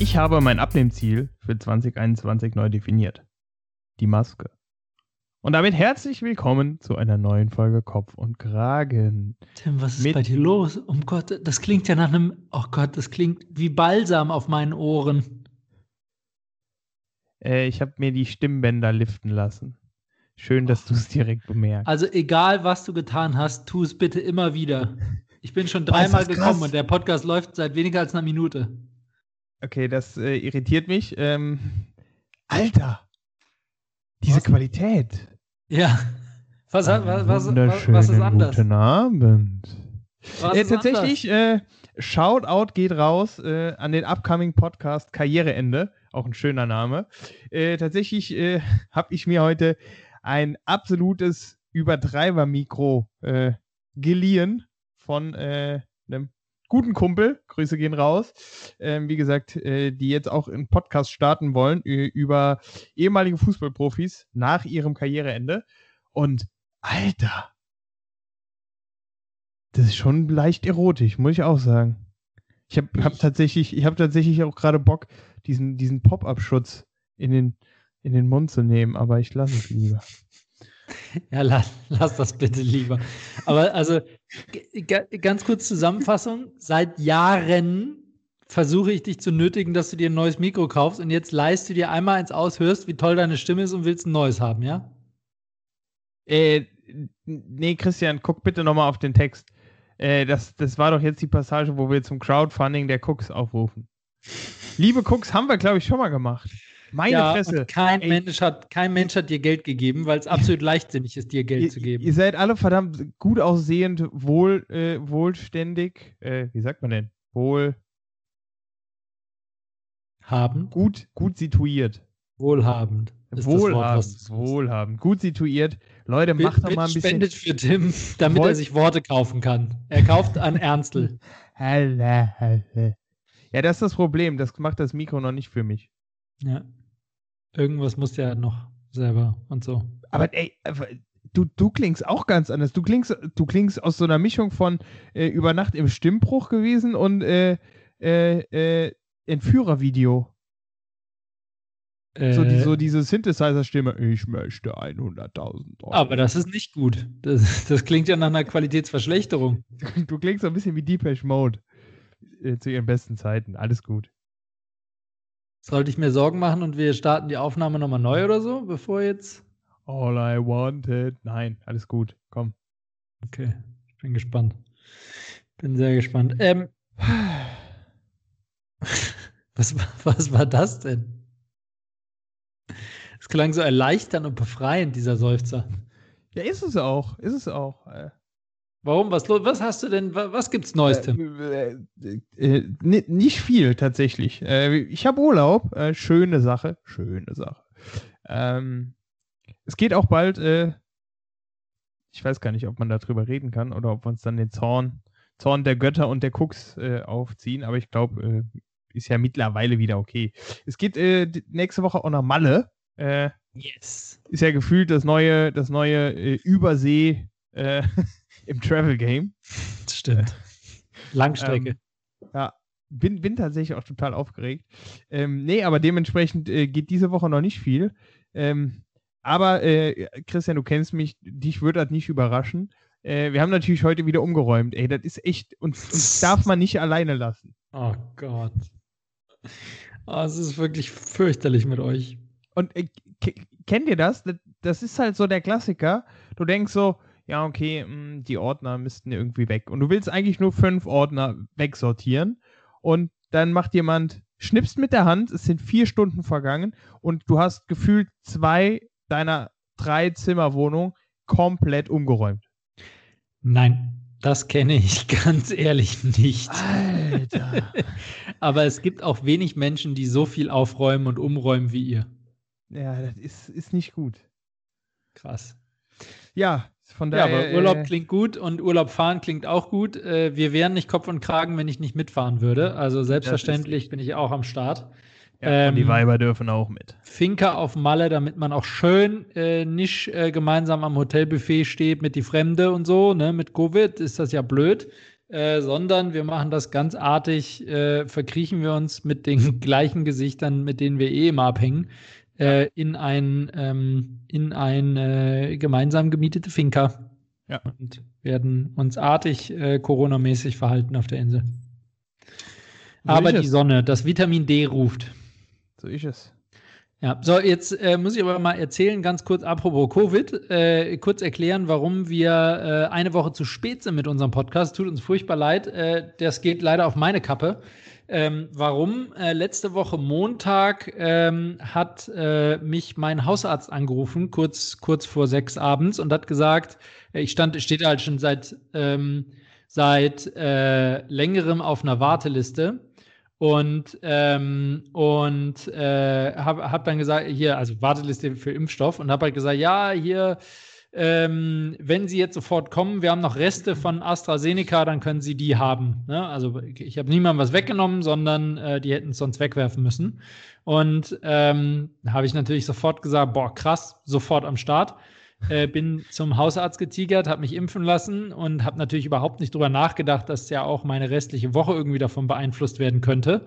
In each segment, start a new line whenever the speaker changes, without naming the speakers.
Ich habe mein Abnehmziel für 2021 neu definiert. Die Maske. Und damit herzlich willkommen zu einer neuen Folge Kopf und Kragen.
Tim, was ist
Mit-
bei dir los? Um Gott, das klingt ja nach einem. Oh Gott, das klingt wie Balsam auf meinen Ohren.
Äh, ich habe mir die Stimmbänder liften lassen. Schön, dass du es direkt bemerkst.
Also, egal was du getan hast, tu es bitte immer wieder. Ich bin schon dreimal gekommen und der Podcast läuft seit weniger als einer Minute.
Okay, das äh, irritiert mich. Ähm, Alter! Diese
Was?
Qualität.
Ja. Was, was, was, was, was ist anders?
Guten Abend.
Was
Äh,
ist
tatsächlich, äh, Shoutout geht raus äh, an den upcoming Podcast Karriereende. Auch ein schöner Name. Äh, tatsächlich äh, habe ich mir heute ein absolutes Übertreiber-Mikro äh, geliehen von äh, einem guten Kumpel. Grüße gehen raus. Ähm, wie gesagt, äh, die jetzt auch einen Podcast starten wollen über ehemalige Fußballprofis nach ihrem Karriereende. Und Alter, das ist schon leicht erotisch, muss ich auch sagen. Ich habe hab
Ich-
tatsächlich, ich habe tatsächlich auch gerade Bock, diesen, diesen Pop-up-Schutz in den, in den Mund zu nehmen, aber ich lasse es lieber.
Ja, lass, lass das bitte lieber. Aber also, ganz kurz Zusammenfassung. Seit Jahren versuche ich dich zu nötigen, dass du dir ein neues Mikro kaufst und jetzt leist du dir einmal eins aus, hörst, wie toll deine Stimme ist und willst ein neues haben, ja?
Äh, nee, Christian, guck bitte nochmal auf den Text. Äh, das, das war doch jetzt die Passage, wo wir zum Crowdfunding der Cooks aufrufen. Liebe Cooks, haben wir, glaube ich, schon mal gemacht. Meine
ja,
Fresse.
kein
Ey.
Mensch, hat, kein Mensch hat dir Geld gegeben, weil es absolut leichtsinnig ist, dir Geld
Ihr,
zu geben.
ihr seid alle verdammt gut aussehend, wohl, äh, wohlständig. Äh, wie sagt man denn? Wohl,
Haben,
gut, gut situiert.
wohlhabend. das Wort,
Wohlhabend, wohlhabend, gut situiert. Leute,
Bitte-
macht doch mal ein bisschen.
spendet für Tim, damit
Woll-
er sich Worte kaufen kann. Er kauft an Ernstl.
Halle, halle. Ja, das ist das Problem. Das macht das Mikro noch nicht für mich.
Ja. Irgendwas muss ja noch selber und so.
Aber ey, du, du klingst auch ganz anders. Du klingst, du klingst aus so einer Mischung von äh, über Nacht im Stimmbruch gewesen und äh, äh, äh, Entführervideo. So, die,
Äh,
so diese Synthesizer-Stimme. Ich möchte 100.000 Euro.
aber das ist nicht gut. Das, das klingt ja nach einer Qualitätsverschlechterung.
Du klingst so ein bisschen wie Deepesh Mode. Äh, zu ihren besten Zeiten. Alles gut.
Sollte ich mir Sorgen machen und wir starten die Aufnahme nochmal neu oder so, bevor jetzt.
All I wanted. Nein, alles gut. Komm.
Okay, ich bin gespannt. Bin sehr gespannt. Ähm, was, war- was war das denn? Es klang so erleichternd und befreiend, dieser Seufzer.
Ja, ist es auch. Ist es auch. Äh,
Warum? Was, was hast du denn? wa- Was gibt's Neues, Tim?
Äh, äh, äh, ni- nicht viel tatsächlich. Äh, ich habe Urlaub. Äh, schöne Sache. Schöne Sache. Ähm, es geht auch bald. Äh, ich weiß gar nicht, ob man darüber reden kann oder ob wir uns dann den Zorn, Zorn der Götter und der Cooks äh, aufziehen. Aber ich glaube, äh, ist ja mittlerweile wieder okay. Es geht äh, nächste Woche auch nach Malle. Äh,
Yes.
ist ja gefühlt das neue, das neue äh, Übersee äh, im Travel Game.
Stimmt. Langstrecke.
Ähm, ja, bin, bin tatsächlich auch total aufgeregt. Ähm, nee, aber dementsprechend äh, geht diese Woche noch nicht viel. Ähm, aber äh, Christian, du kennst mich, dich würde das nicht überraschen. Äh, wir haben natürlich heute wieder umgeräumt. Ey, das ist echt, uns, uns darf man nicht alleine lassen.
oh Gott. Oh, es ist wirklich fürchterlich mit euch.
Und äh, ke- kennt ihr das? das? Das ist halt so der Klassiker. Du denkst so, ja, okay, mh, die Ordner müssten irgendwie weg. Und du willst eigentlich nur fünf Ordner wegsortieren. Und dann macht jemand, schnippst mit der Hand, es sind vier Stunden vergangen und du hast gefühlt zwei deiner drei Zimmerwohnung komplett umgeräumt.
Nein, das kenne ich ganz ehrlich nicht.
Alter.
Aber es gibt auch wenig Menschen, die so viel aufräumen und umräumen wie ihr.
ja, das ist, ist nicht gut.
Krass.
Ja, Von
ja,
daher,
aber Urlaub
äh,
klingt gut und Urlaub fahren klingt auch gut. Äh, wir wären nicht Kopf und Kragen, wenn ich nicht mitfahren würde. Also selbstverständlich bin ich auch am Start.
ja, und die
ähm,
Weiber dürfen auch mit.
Finca auf Malle, damit man auch schön äh, nicht äh, gemeinsam am Hotelbuffet steht mit die Fremde und so, ne? Mit Covid ist das ja blöd. Äh, sondern wir machen das ganz artig, äh, verkriechen wir uns mit den gleichen Gesichtern, mit denen wir eh immer abhängen, äh, in ein, ähm, in ein äh, gemeinsam gemietete Finca.
Ja.
Und werden uns artig äh, Corona-mäßig verhalten auf der Insel.
So
Aber die
es.
Sonne, das Vitamin D ruft.
So ist es.
Ja, so, jetzt äh, muss ich aber mal erzählen, ganz kurz, apropos Covid, äh, kurz erklären, warum wir äh, eine Woche zu spät sind mit unserem Podcast. Tut uns furchtbar leid. Äh, das geht leider auf meine Kappe. Ähm, warum? Äh, letzte Woche Montag ähm, hat äh, mich mein Hausarzt angerufen, kurz, kurz vor sechs abends, und hat gesagt, äh, ich stand, steht halt schon seit, ähm, seit äh, längerem auf einer Warteliste und, ähm, und äh, habe hab dann gesagt, hier, also Warteliste für Impfstoff und habe halt gesagt, ja, hier, ähm, wenn Sie jetzt sofort kommen, wir haben noch Reste von AstraZeneca, dann können Sie die haben. Ne? Also ich habe niemandem was weggenommen, sondern äh, die hätten es sonst wegwerfen müssen. Und ähm, habe ich natürlich sofort gesagt, boah, krass, sofort am Start. Äh, bin zum Hausarzt getigert, habe mich impfen lassen und habe natürlich überhaupt nicht drüber nachgedacht, dass ja auch meine restliche Woche irgendwie davon beeinflusst werden könnte.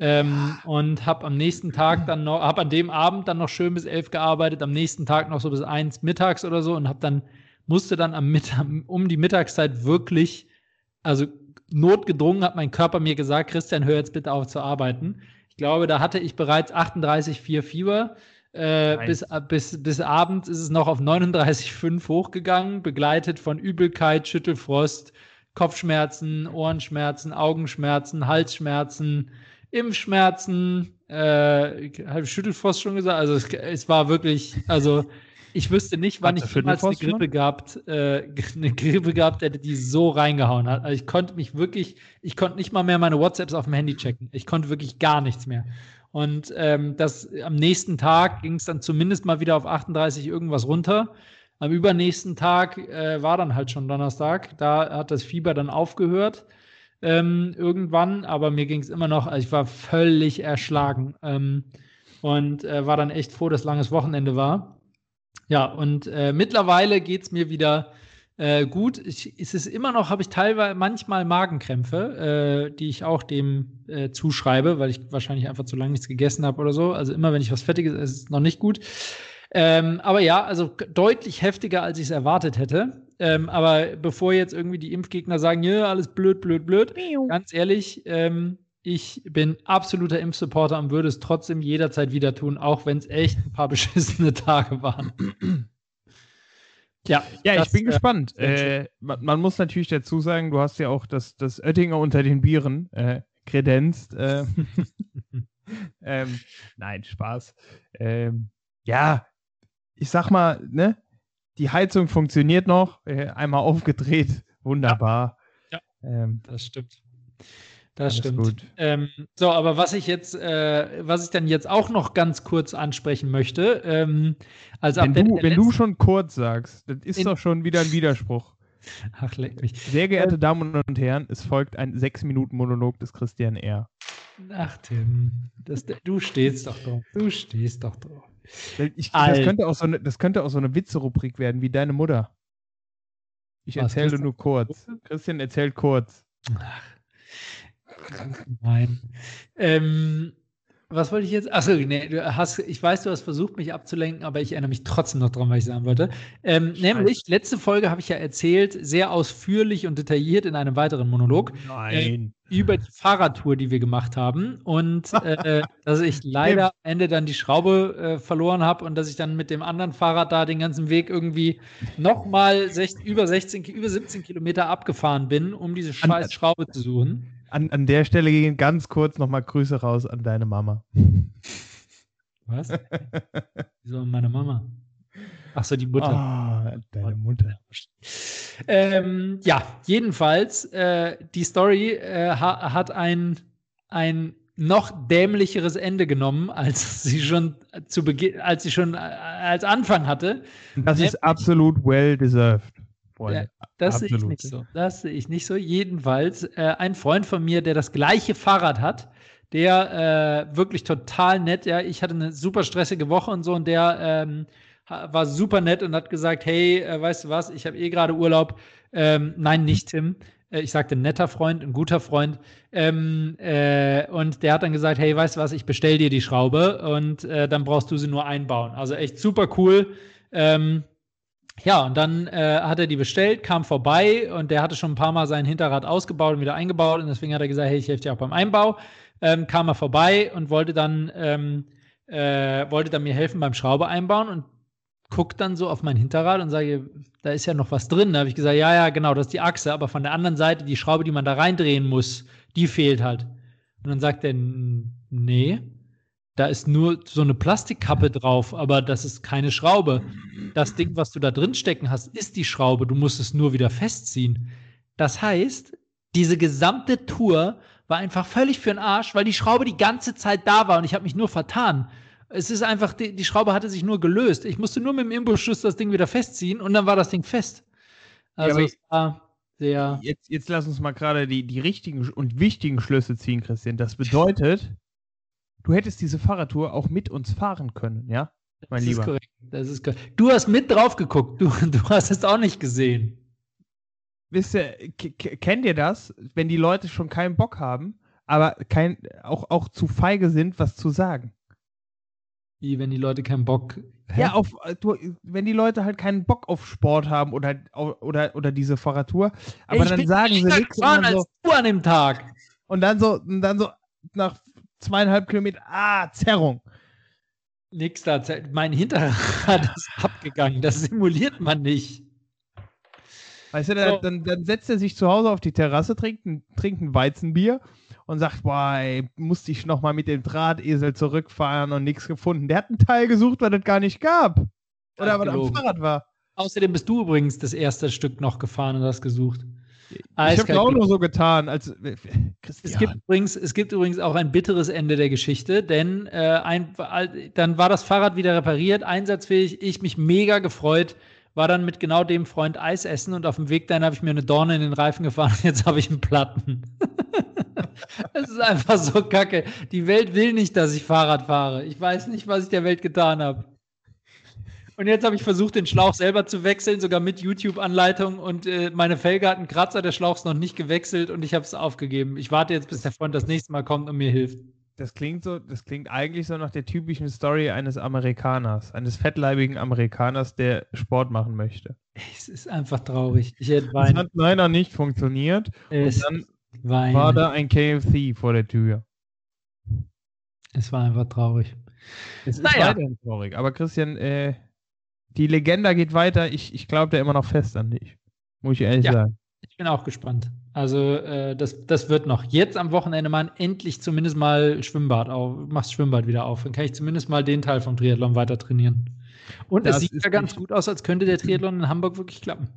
Ähm, und habe am nächsten Tag dann noch, habe an dem Abend dann noch schön bis elf gearbeitet, am nächsten Tag noch so bis eins mittags oder so und habe dann, musste dann am Mittag, um die Mittagszeit wirklich, also notgedrungen hat mein Körper mir gesagt, Christian, hör jetzt bitte auf zu arbeiten. Ich glaube, da hatte ich bereits 38,4 Fieber. Äh, bis, bis, bis abends ist es noch auf 39,5 hochgegangen, begleitet von Übelkeit, Schüttelfrost, Kopfschmerzen, Ohrenschmerzen, Augenschmerzen, Halsschmerzen, Impfschmerzen, äh, habe ich Schüttelfrost schon gesagt? Also es, es war wirklich, also ich wüsste nicht, wann ich jemals eine
schon?
Grippe gehabt, äh, eine Grippe gehabt hätte, die so reingehauen hat. Also ich konnte mich wirklich, ich konnte nicht mal mehr meine WhatsApps auf dem Handy checken. Ich konnte wirklich gar nichts mehr. Und ähm, das am nächsten Tag ging es dann zumindest mal wieder auf 38 irgendwas runter. Am übernächsten Tag äh, war dann halt schon Donnerstag. Da hat das Fieber dann aufgehört ähm, irgendwann, aber mir ging es immer noch, also ich war völlig erschlagen ähm, und äh, war dann echt froh, dass langes Wochenende war. Ja, und äh, mittlerweile geht es mir wieder äh, gut. Ich, es ist immer noch, habe ich teilweise manchmal Magenkrämpfe, äh, die ich auch dem äh, zuschreibe, weil ich wahrscheinlich einfach zu lange nichts gegessen habe oder so. Also immer, wenn ich was Fettiges esse, ist es noch nicht gut. Ähm, aber ja, also deutlich heftiger, als ich es erwartet hätte. Ähm, aber bevor jetzt irgendwie die Impfgegner sagen, ja, alles blöd, blöd, blöd, ganz ehrlich, ähm, ich bin absoluter Impfsupporter und würde es trotzdem jederzeit wieder tun, auch wenn es echt ein paar beschissene Tage waren. ja,
Ja,
das,
ich bin
äh,
gespannt. Äh, man, man muss natürlich dazu sagen, du hast ja auch das, das Oettinger unter den Bieren äh, kredenzt. Äh, ähm, nein, Spaß. Ähm, ja, ich sag mal, ne? Die Heizung funktioniert noch. Äh, einmal aufgedreht. Wunderbar.
Ja.
Ähm,
Das stimmt. Das stimmt.
gut.
Ähm, so, aber was ich jetzt, äh, was ich dann jetzt auch noch ganz kurz ansprechen möchte, ähm, als
wenn du, wenn du schon kurz sagst, das ist doch schon wieder ein Widerspruch.
Ach, leck mich.
Sehr geehrte Damen und Herren, es folgt ein 6-Minuten-Monolog des Christian R.
Ach, Tim, das, du stehst doch drauf. Du stehst doch drauf.
Ich, das, könnte auch so eine, das könnte auch so eine Witze-Rubrik werden, wie deine Mutter. Ich erzähle nur kurz. Christian erzählt kurz.
Nein. Ähm, was wollte ich jetzt? Achso, nee, du hast, ich weiß, du hast versucht, mich abzulenken, aber ich erinnere mich trotzdem noch dran, was ich sagen wollte. Ähm, nämlich, letzte Folge habe ich ja erzählt, sehr ausführlich und detailliert in einem weiteren Monolog
Nein.
über die Fahrradtour, die wir gemacht haben. Und äh, dass ich leider am Ende dann die Schraube äh, verloren habe und dass ich dann mit dem anderen Fahrrad da den ganzen Weg irgendwie nochmal über 16, Ki- über 17 Kilometer abgefahren bin, um diese scheiß Schraube zu suchen.
An, an der Stelle gehen ganz kurz nochmal Grüße raus an deine Mama.
Was? Wieso meine Mama? Ach so, die Mutter.
Ah, deine Mutter.
Ähm, ja, jedenfalls, äh, die Story äh, ha hat ein, ein noch dämlicheres Ende genommen, als sie schon zu Beginn, als sie schon äh, als Anfang hatte.
Das ist absolut well deserved. Freunde.
Ja, das sehe ich nicht so. Das sehe ich nicht so. Jedenfalls äh, ein Freund von mir, der das gleiche Fahrrad hat, der äh, wirklich total nett. Ja, ich hatte eine super stressige Woche und so und der ähm, war super nett und hat gesagt, hey, äh, weißt du was, ich habe eh gerade Urlaub. Ähm, nein, nicht Tim. Äh, ich sagte netter Freund, ein guter Freund. Ähm, äh, und der hat dann gesagt, hey, weißt du was, ich bestell dir die Schraube und äh, dann brauchst du sie nur einbauen. Also echt super cool. Ähm, ja, und dann äh, hat er die bestellt, kam vorbei und der hatte schon ein paar Mal sein Hinterrad ausgebaut und wieder eingebaut und deswegen hat er gesagt, hey, ich helfe dir auch beim Einbau. Ähm, kam er vorbei und wollte dann, ähm, äh, wollte dann mir helfen beim Schraube einbauen und guckt dann so auf mein Hinterrad und sage, da ist ja noch was drin. Da habe ich gesagt, ja, ja, genau, das ist die Achse, aber von der anderen Seite die Schraube, die man da reindrehen muss, die fehlt halt. Und dann sagt er, nee, da ist nur so eine Plastikkappe drauf, aber das ist keine Schraube. Das Ding, was du da drin stecken hast, ist die Schraube. Du musst es nur wieder festziehen. Das heißt, diese gesamte Tour war einfach völlig für den Arsch, weil die Schraube die ganze Zeit da war und ich habe mich nur vertan. Es ist einfach, die, die, Schraube hatte sich nur gelöst. Ich musste nur mit dem Imbusschluss das Ding wieder festziehen und dann war das Ding fest. Also ja, es war sehr.
Jetzt, jetzt lass uns mal gerade die, die richtigen und wichtigen Schlüsse ziehen, Christian. Das bedeutet, du hättest diese Fahrradtour auch mit uns fahren können, ja?
Mein das Lieber. Ist korrekt. Das ist korrekt. Du hast mit drauf geguckt. Du, du hast es auch nicht gesehen.
Wisst ihr, kennt ihr das, wenn die Leute schon keinen Bock haben, aber kein, auch, auch zu feige sind, was zu sagen?
Wie, wenn die Leute keinen Bock
Hä? Ja, auf, äh, du, wenn die Leute halt keinen Bock auf Sport haben oder, oder, oder diese Fahrradtour, aber Ey, dann sagen sie nichts. So,
als du an dem Tag.
Und dann so, und dann so nach zweieinhalb Kilometer, ah, Zerrung.
Nix da, mein Hinterrad ist abgegangen. Das simuliert man nicht.
Weißt du, so. dann, dann, setzt er sich zu Hause auf die Terrasse, trinkt ein, trinkt ein Weizenbier und sagt, boah, ey, musste ich nochmal mit dem Drahtesel zurückfahren und nichts gefunden. Der hat einen Teil gesucht, was es gar nicht gab. Oder was am Fahrrad war.
Außerdem bist du übrigens das erste Stück noch gefahren und hast gesucht.
Ich habe auch nur so getan, als
es gibt, übrigens, es gibt übrigens auch ein bitteres Ende der Geschichte, denn äh, ein, dann war das Fahrrad wieder repariert, einsatzfähig, ich mich mega gefreut, war dann mit genau dem Freund Eis essen und auf dem Weg dahin habe ich mir eine Dorne in den Reifen gefahren und jetzt habe ich einen Platten. Es ist einfach so kacke. Die Welt will nicht, dass ich Fahrrad fahre. Ich weiß nicht, was ich der Welt getan habe. Und jetzt habe ich versucht, den Schlauch selber zu wechseln, sogar mit YouTube-Anleitung. Und äh, meine Felge hat einen Kratzer, der Schlauch ist noch nicht gewechselt und ich habe es aufgegeben. Ich warte jetzt, bis der Freund das nächste Mal kommt und mir hilft.
Das klingt so, das klingt eigentlich so nach der typischen Story eines Amerikaners, eines fettleibigen Amerikaners, der Sport machen möchte.
Es ist einfach traurig. Ich
hätte Es hat leider nicht funktioniert. Es und dann Weine. war da ein KFC vor der Tür.
Es war einfach traurig.
Es ist naja. weiterhin traurig. Aber Christian, äh, die Legende geht weiter. Ich, ich glaube da immer noch fest an dich. Muss ich ehrlich ja, sagen.
Ich bin auch gespannt. Also, äh, das, das wird noch. Jetzt am Wochenende mal endlich zumindest mal Schwimmbad auf. Machst Schwimmbad wieder auf. Dann kann ich zumindest mal den Teil vom Triathlon weiter trainieren. Und das es sieht ja ganz gut aus, als könnte der Triathlon in Hamburg wirklich klappen.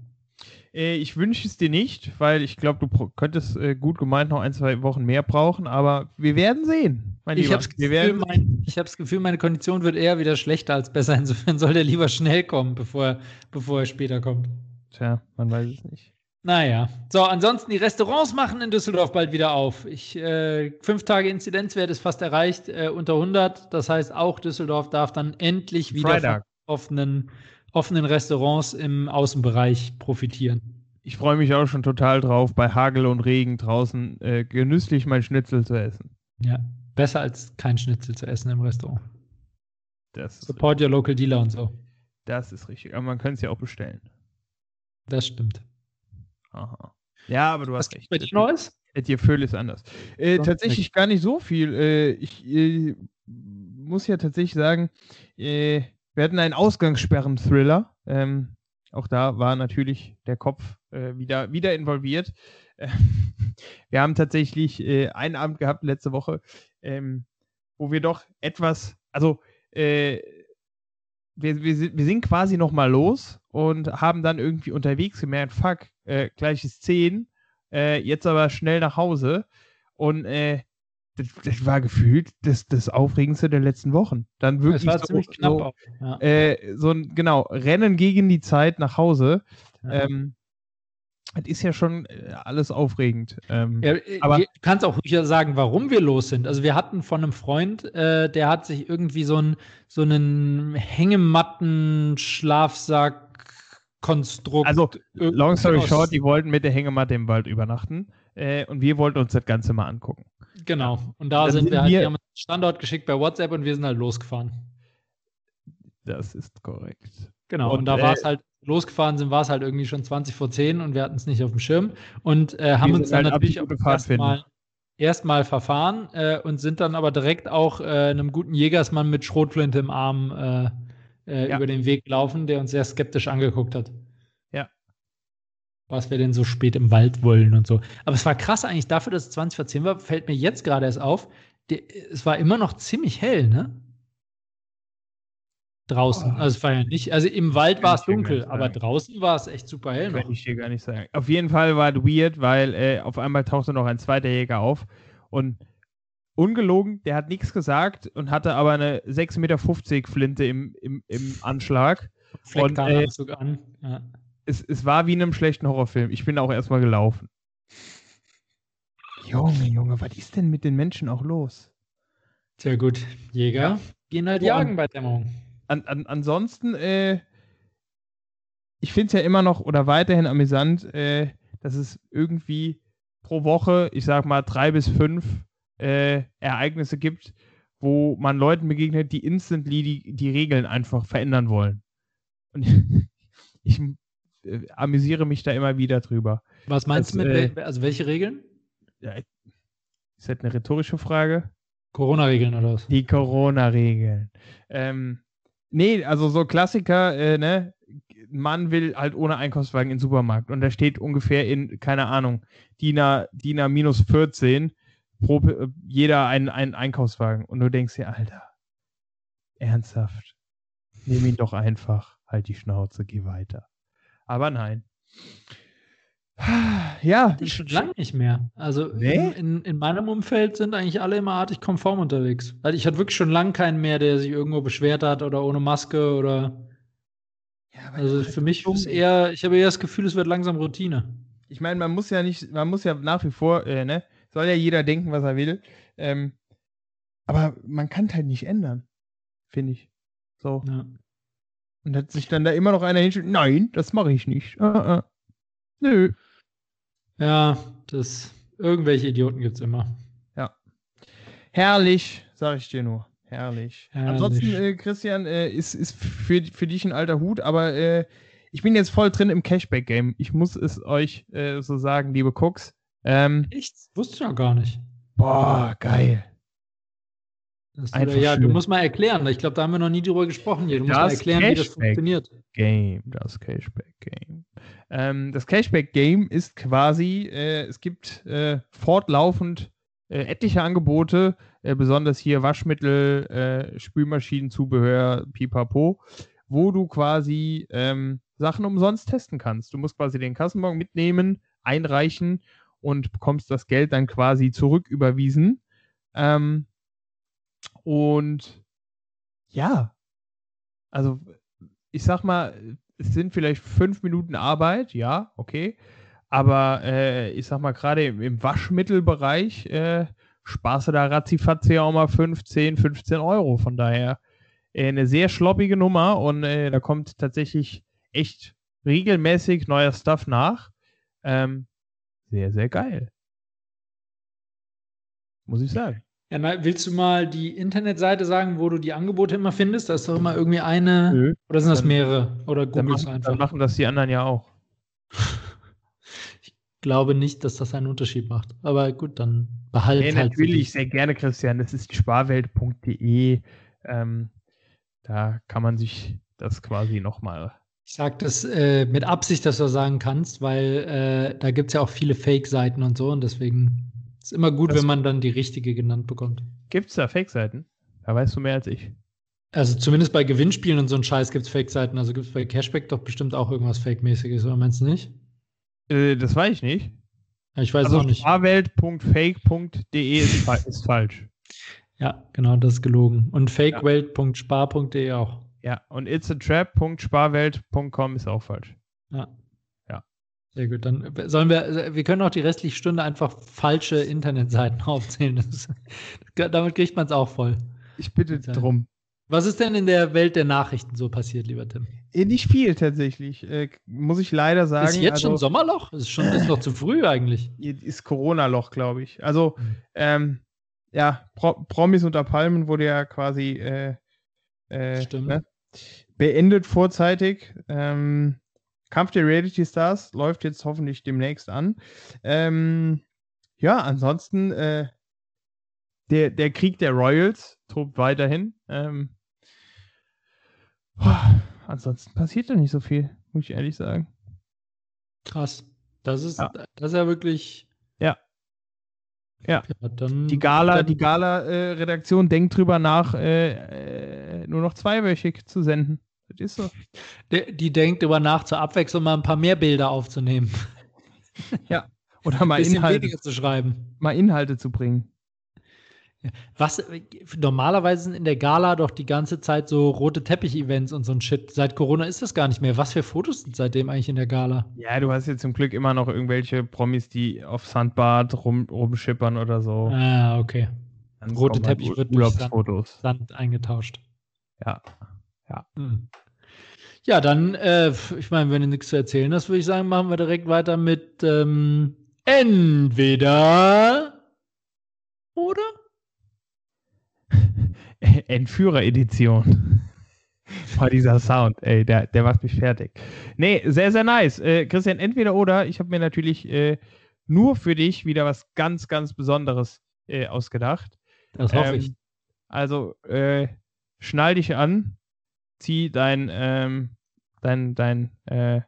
Äh, ich wünsche es dir nicht, weil ich glaube, du könntest äh, gut gemeint noch ein, zwei Wochen mehr brauchen, aber wir werden sehen.
ich habe das, mein, das Gefühl, meine Kondition wird eher wieder schlechter als besser. Insofern soll der lieber schnell kommen, bevor, bevor er später kommt.
Tja, man weiß es nicht.
Naja, so, ansonsten die Restaurants machen in Düsseldorf bald wieder auf. Ich, äh, fünf Tage Inzidenzwert ist fast erreicht, äh, unter 100. Das heißt, auch Düsseldorf darf dann endlich wieder Freitag. offenen offenen Restaurants im Außenbereich profitieren.
Ich freue mich auch schon total drauf, bei Hagel und Regen draußen äh, genüsslich mein Schnitzel zu essen.
Ja, besser als kein Schnitzel zu essen im Restaurant.
Das
Support your local dealer und so.
Das ist richtig. Aber man könnte es ja auch bestellen.
Das stimmt.
Aha. Ja, aber du hast Was recht.
Bei dir Neues?
Dir Föhl ist anders. Äh, tatsächlich nicht. gar nicht so viel. Äh, ich äh, muss ja tatsächlich sagen, äh, wir hatten einen Ausgangssperren-Thriller. Ähm, auch da war natürlich der Kopf äh, wieder, wieder involviert. Äh, wir haben tatsächlich äh, einen Abend gehabt letzte Woche, ähm, wo wir doch etwas, also äh, wir, wir, wir sind quasi nochmal los und haben dann irgendwie unterwegs gemerkt, fuck, äh, gleich ist 10, äh, jetzt aber schnell nach Hause. Und äh, das, war gefühlt das, das Aufregendste der letzten Wochen. Dann wirklich
das war so, ziemlich knapp
so.
Ja.
Äh, so ein, genau, Rennen gegen die Zeit nach Hause. Ja. Ähm, das ist ja schon äh, alles aufregend. Ähm,
Ja,
aber-
du kannst auch ruhig sagen, warum wir los sind. Also wir hatten von einem Freund, äh, der hat sich irgendwie so, ein, so einen Hängematten-Schlafsack-Konstrukt.
also,
irgend-
long story short, die wollten mit der Hängematte im Wald übernachten äh, und wir wollten uns das Ganze mal angucken.
Genau. Und da sind
sind
wir halt,
wir-
haben uns einen Standort geschickt bei WhatsApp und wir sind halt losgefahren.
Das ist korrekt.
Genau.
Und,
Und, da
äh,
war es halt, losgefahren sind, war es halt irgendwie schon 20 vor 10 und wir hatten es nicht auf dem Schirm. Und äh, haben uns dann
halt
natürlich erstmal erstmal verfahren äh, und sind dann aber direkt auch äh, einem guten Jägersmann mit Schrotflinte im Arm äh, äh,
Ja.
über den Weg gelaufen, der uns sehr skeptisch angeguckt hat. Was wir denn so spät im Wald wollen und so. Aber es war krass eigentlich dafür, dass es 20 vor 10 war, fällt mir jetzt gerade erst auf. Die, es war immer noch ziemlich hell, ne? Draußen.
Oh.
Also es war ja nicht, also im Wald war es dunkel, aber draußen war es echt super hell noch.
Kann ich dir gar nicht sagen. Auf jeden Fall war es weird, weil äh, auf einmal tauchte noch ein zweiter Jäger auf und ungelogen, der hat nichts gesagt und hatte aber eine 6,50 Meter Flinte im, im, im Anschlag.
Flecktarnanzug an. Ja.
Es, es war wie in einem schlechten Horrorfilm. Ich bin auch erstmal gelaufen. Junge, Junge, was ist denn mit den Menschen auch los?
Sehr gut. Jäger
Ja.
gehen halt
Ja,
jagen
und-
bei Dämmerung.
An, an, ansonsten, äh, ich finde es ja immer noch oder weiterhin amüsant, äh, dass es irgendwie pro Woche, ich sag mal, drei bis fünf äh, Ereignisse gibt, wo man Leuten begegnet, die instantly die, die Regeln einfach verändern wollen. Und ich äh, amüsiere mich da immer wieder drüber.
Was meinst
Das,
du mit,
äh,
also welche Regeln?
Ja, ist das eine rhetorische Frage?
Corona-Regeln oder was?
Die Corona-Regeln. Ähm, nee, also so Klassiker, äh, ne? Man will halt ohne Einkaufswagen in den Supermarkt und da steht ungefähr in, keine Ahnung, DIN A, DIN A minus 14 pro äh, jeder einen, einen Einkaufswagen. Und du denkst dir, Alter, ernsthaft, nimm ihn doch einfach, halt die Schnauze, geh weiter. Aber nein. Ja,
Ich schon lange nicht mehr. Also
Nee?
in, in, in meinem Umfeld sind eigentlich alle immer artig konform unterwegs. Also ich hatte wirklich schon lange keinen mehr, der sich irgendwo beschwert hat oder ohne Maske oder.
Ja,
Also für mich ist eher, ich habe eher das Gefühl, es wird langsam Routine.
ich meine, man muss ja nicht, man muss ja nach wie vor, äh, ne, soll ja jeder denken, was er will. Ähm, aber man kann es halt nicht ändern, finde ich. So.
Ja.
Und hat sich dann da immer noch einer hinstellt, nein, das mache ich nicht. Ah, ah. Nö.
Ja, das. Irgendwelche Idioten gibt es immer.
Herrlich, sag ich dir nur. Herrlich.
Herrlich.
Ansonsten, äh, Christian, äh, ist, ist für, für dich ein alter Hut, aber äh, ich bin jetzt voll drin im Cashback-Game. Ich muss es euch äh, so sagen, liebe Cooks. Ähm,
Echt? Wusste ich ja gar nicht.
boah, geil.
Das
Einfach
ja, du
schön.
musst mal erklären. Ich glaube, da haben wir noch nie drüber gesprochen hier. Du musst
Das
mal erklären, wie das
Cashback.
funktioniert.
Game, das Cashback-Game. Ähm, das Cashback-Game ist quasi, äh, es gibt äh, fortlaufend äh, etliche Angebote, äh, besonders hier Waschmittel, äh, Spülmaschinen, Zubehör, pipapo, wo du quasi ähm, Sachen umsonst testen kannst. Du musst quasi den Kassenbon mitnehmen, einreichen und bekommst das Geld dann quasi zurück überwiesen. Ähm, und ja, also ich sag mal, es sind vielleicht fünf Minuten Arbeit, ja, okay. Aber äh, ich sag mal, gerade im, im Waschmittelbereich äh, sparst du da ratzifatzi auch mal 15, 15 Euro. Von daher äh, eine sehr schloppige Nummer und äh, da kommt tatsächlich echt regelmäßig neuer Stuff nach. Ähm, sehr, sehr geil. Muss ich sagen.
Ja, willst du mal die Internetseite sagen, wo du die Angebote immer findest? Da ist doch immer irgendwie eine.
Nö.
Oder sind das mehrere? Oder
machen,
einfach?
dann machen das die anderen ja auch.
Ich glaube nicht, dass das einen Unterschied macht. Aber gut, dann behalt
Nee,
halt.
natürlich, sehr gerne, Christian. Das ist sparwelt.de. Ähm, da kann man sich das quasi nochmal.
Ich sage das äh, mit Absicht, dass du das sagen kannst, weil äh, da gibt es ja auch viele Fake-Seiten und so und deswegen ist immer gut,
Das-
wenn man dann die richtige genannt bekommt.
Gibt es da Fake-Seiten? Da weißt du mehr als ich.
Also zumindest bei Gewinnspielen und so ein Scheiß gibt es Fake-Seiten. Also gibt es bei Cashback doch bestimmt auch irgendwas Fake-mäßiges, oder meinst du nicht?
Äh, das weiß ich nicht.
Ja, ich weiß
also
auch nicht.
sparwelt.fake.de ist, fa ist falsch.
Ja, genau, das ist gelogen. Und fakewelt.spar.de auch.
Ja, und it'satrap.sparwelt.com ist auch falsch.
Ja. Sehr gut, dann sollen wir, wir können auch die restliche Stunde einfach falsche Internetseiten aufzählen. Das, damit kriegt man es auch voll.
Ich bitte drum.
Was ist denn in der Welt der Nachrichten so passiert, lieber Tim?
Äh, nicht viel tatsächlich, äh, muss ich leider sagen.
Ist jetzt also, schon Sommerloch? Ist schon ist noch zu früh eigentlich.
Ist Corona-Loch, glaube ich. Also, mhm. ähm, ja, Pro Promis unter Palmen wurde ja quasi äh, äh, ne? beendet vorzeitig. Ähm, Kampf der Reality Stars läuft jetzt hoffentlich demnächst an. Ähm, ja, ansonsten äh, der, der Krieg der Royals tobt weiterhin. Ähm, boah, ansonsten passiert da nicht so viel, muss ich ehrlich sagen.
Krass. Das ist, ja. das ist ja wirklich.
Ja. Ja. ja dann, die Gala, dann, die Gala-Redaktion äh, denkt drüber nach, äh, äh, nur noch zweiwöchig zu senden. Das ist so.
Die, die denkt drüber nach, zur Abwechslung mal ein paar mehr Bilder aufzunehmen.
ja. Oder mal
Inhalte zu schreiben.
Mal Inhalte zu bringen.
Was normalerweise sind in der Gala doch die ganze Zeit so rote Teppich-Events und so ein Shit. Seit Corona ist das gar nicht mehr. Was für Fotos sind seitdem eigentlich in der Gala?
Ja, du hast jetzt zum Glück immer noch irgendwelche Promis, die auf Sandbad rum, rumschippern oder so.
Ah, okay.
Dann rote halt Teppich wird durch Sand,
Sand, eingetauscht.
Ja. Ja. Hm.
Ja, dann, äh, ich meine, wenn du nichts zu erzählen hast, würde ich sagen, machen wir direkt weiter mit ähm, entweder oder?
Entführer-Edition. War dieser Sound, ey, der, der macht mich fertig. Nee, sehr, sehr nice. Äh, Christian, entweder oder, ich habe mir natürlich äh, nur für dich wieder was ganz, ganz Besonderes äh, ausgedacht.
Das hoffe ähm, ich.
Also, äh, schnall dich an, zieh dein, ähm, dein, dein, äh,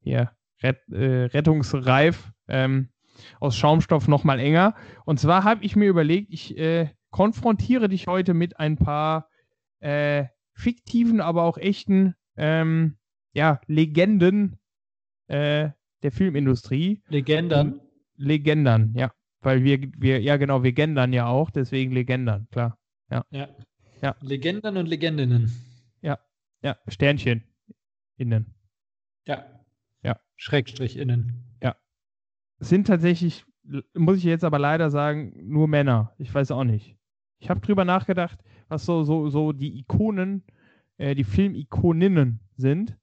hier, Ret, äh, Rettungsreif ähm, aus Schaumstoff nochmal enger. Und zwar habe ich mir überlegt, ich konfrontiere dich heute mit ein paar äh, fiktiven, aber auch echten ähm, ja, Legenden äh, der Filmindustrie.
Legendern?
Legendern, ja. Weil wir, wir, ja genau, wir gendern ja auch, deswegen Legendern, klar. Ja.
ja. ja. Legendern und Legendinnen.
Ja, Sternchen innen.
Ja.
Ja.
Schrägstrich innen.
Ja. Sind tatsächlich, muss ich jetzt aber leider sagen, nur Männer. Ich weiß auch nicht. Ich habe drüber nachgedacht, was so, so, so die Ikonen, äh, die Filmikoninnen sind.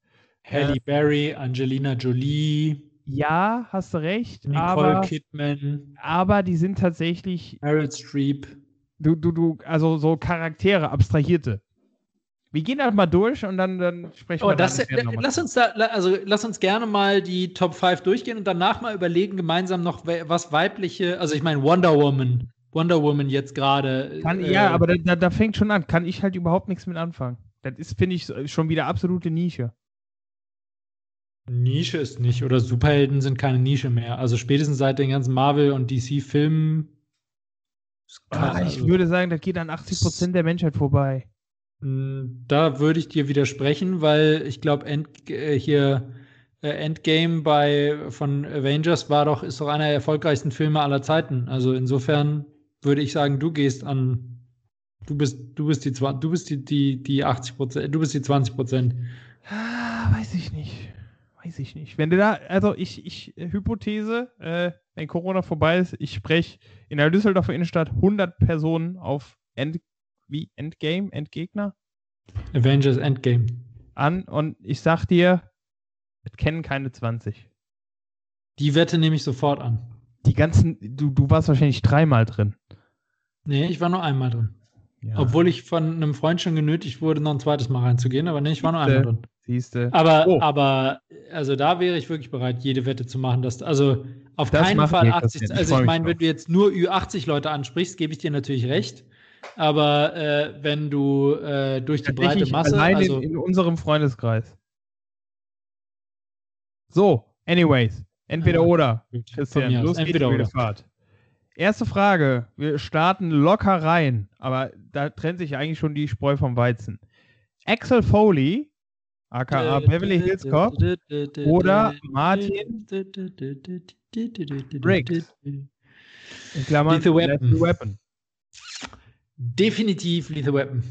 Halle äh, Berry, Angelina Jolie.
Ja, hast du recht.
Nicole
aber,
Kidman.
Aber die sind tatsächlich.
Meryl Streep.
Du, du, du, also so Charaktere, abstrahierte. Wir gehen halt mal durch und dann, dann sprechen oh, wir
das, äh, lass uns da, also lass uns gerne mal die Top 5 durchgehen und danach mal überlegen, gemeinsam noch was weibliche, also ich meine Wonder Woman Wonder Woman jetzt gerade.
Äh, ja, aber da, da, fängt schon an. Kann ich halt überhaupt nichts mit anfangen. Das ist, finde ich, schon wieder absolute Nische.
Nische ist nicht, oder Superhelden sind keine Nische mehr. Also spätestens seit den ganzen Marvel- und DC-Filmen.
Ah, ich also, würde sagen, das geht an 80% der Menschheit vorbei.
Hm, da würde ich dir widersprechen, weil ich glaube, End, äh, hier äh, Endgame bei von Avengers war doch, ist doch einer der erfolgreichsten Filme aller Zeiten. Also insofern würde ich sagen, du gehst an, du bist, du bist die, du bist die, die, die 80 Prozent, du bist die 20 Prozent.
Ah, weiß ich nicht. Weiß ich nicht. Wenn du da, also ich, ich, äh, Hypothese, äh, wenn Corona vorbei ist, ich spreche in der Düsseldorfer Innenstadt 100 Personen auf End, wie Endgame, Endgegner?
Avengers Endgame.
An und ich sag dir, es kennen keine 20.
Die Wette nehme ich sofort an.
Die ganzen, du, du warst wahrscheinlich dreimal drin.
Nee, ich war nur einmal drin. Ja. Obwohl ich von einem Freund schon genötigt wurde, noch ein zweites Mal reinzugehen, aber nee, ich war nur einmal drin.
Siehste.
Aber, oh. aber, also da wäre ich wirklich bereit, jede Wette zu machen. Dass, also auf das keinen Fall 80. Also ich meine, wenn du jetzt nur Ü80 Leute ansprichst, gebe ich dir natürlich recht. Aber äh, wenn du äh, durch die breite Masse.
Allein also, in, in unserem Freundeskreis. So, anyways. Entweder ah, oder.
Christian, los
entweder geht's, oder. Fahrt. Erste Frage. Wir starten locker rein, aber da trennt sich eigentlich schon die Spreu vom Weizen. Axel Foley, aka Beverly Hills Cop, oder Martin Briggs.
In Klammern Lethal Weapon. Weapon. Definitiv Lethal Weapon.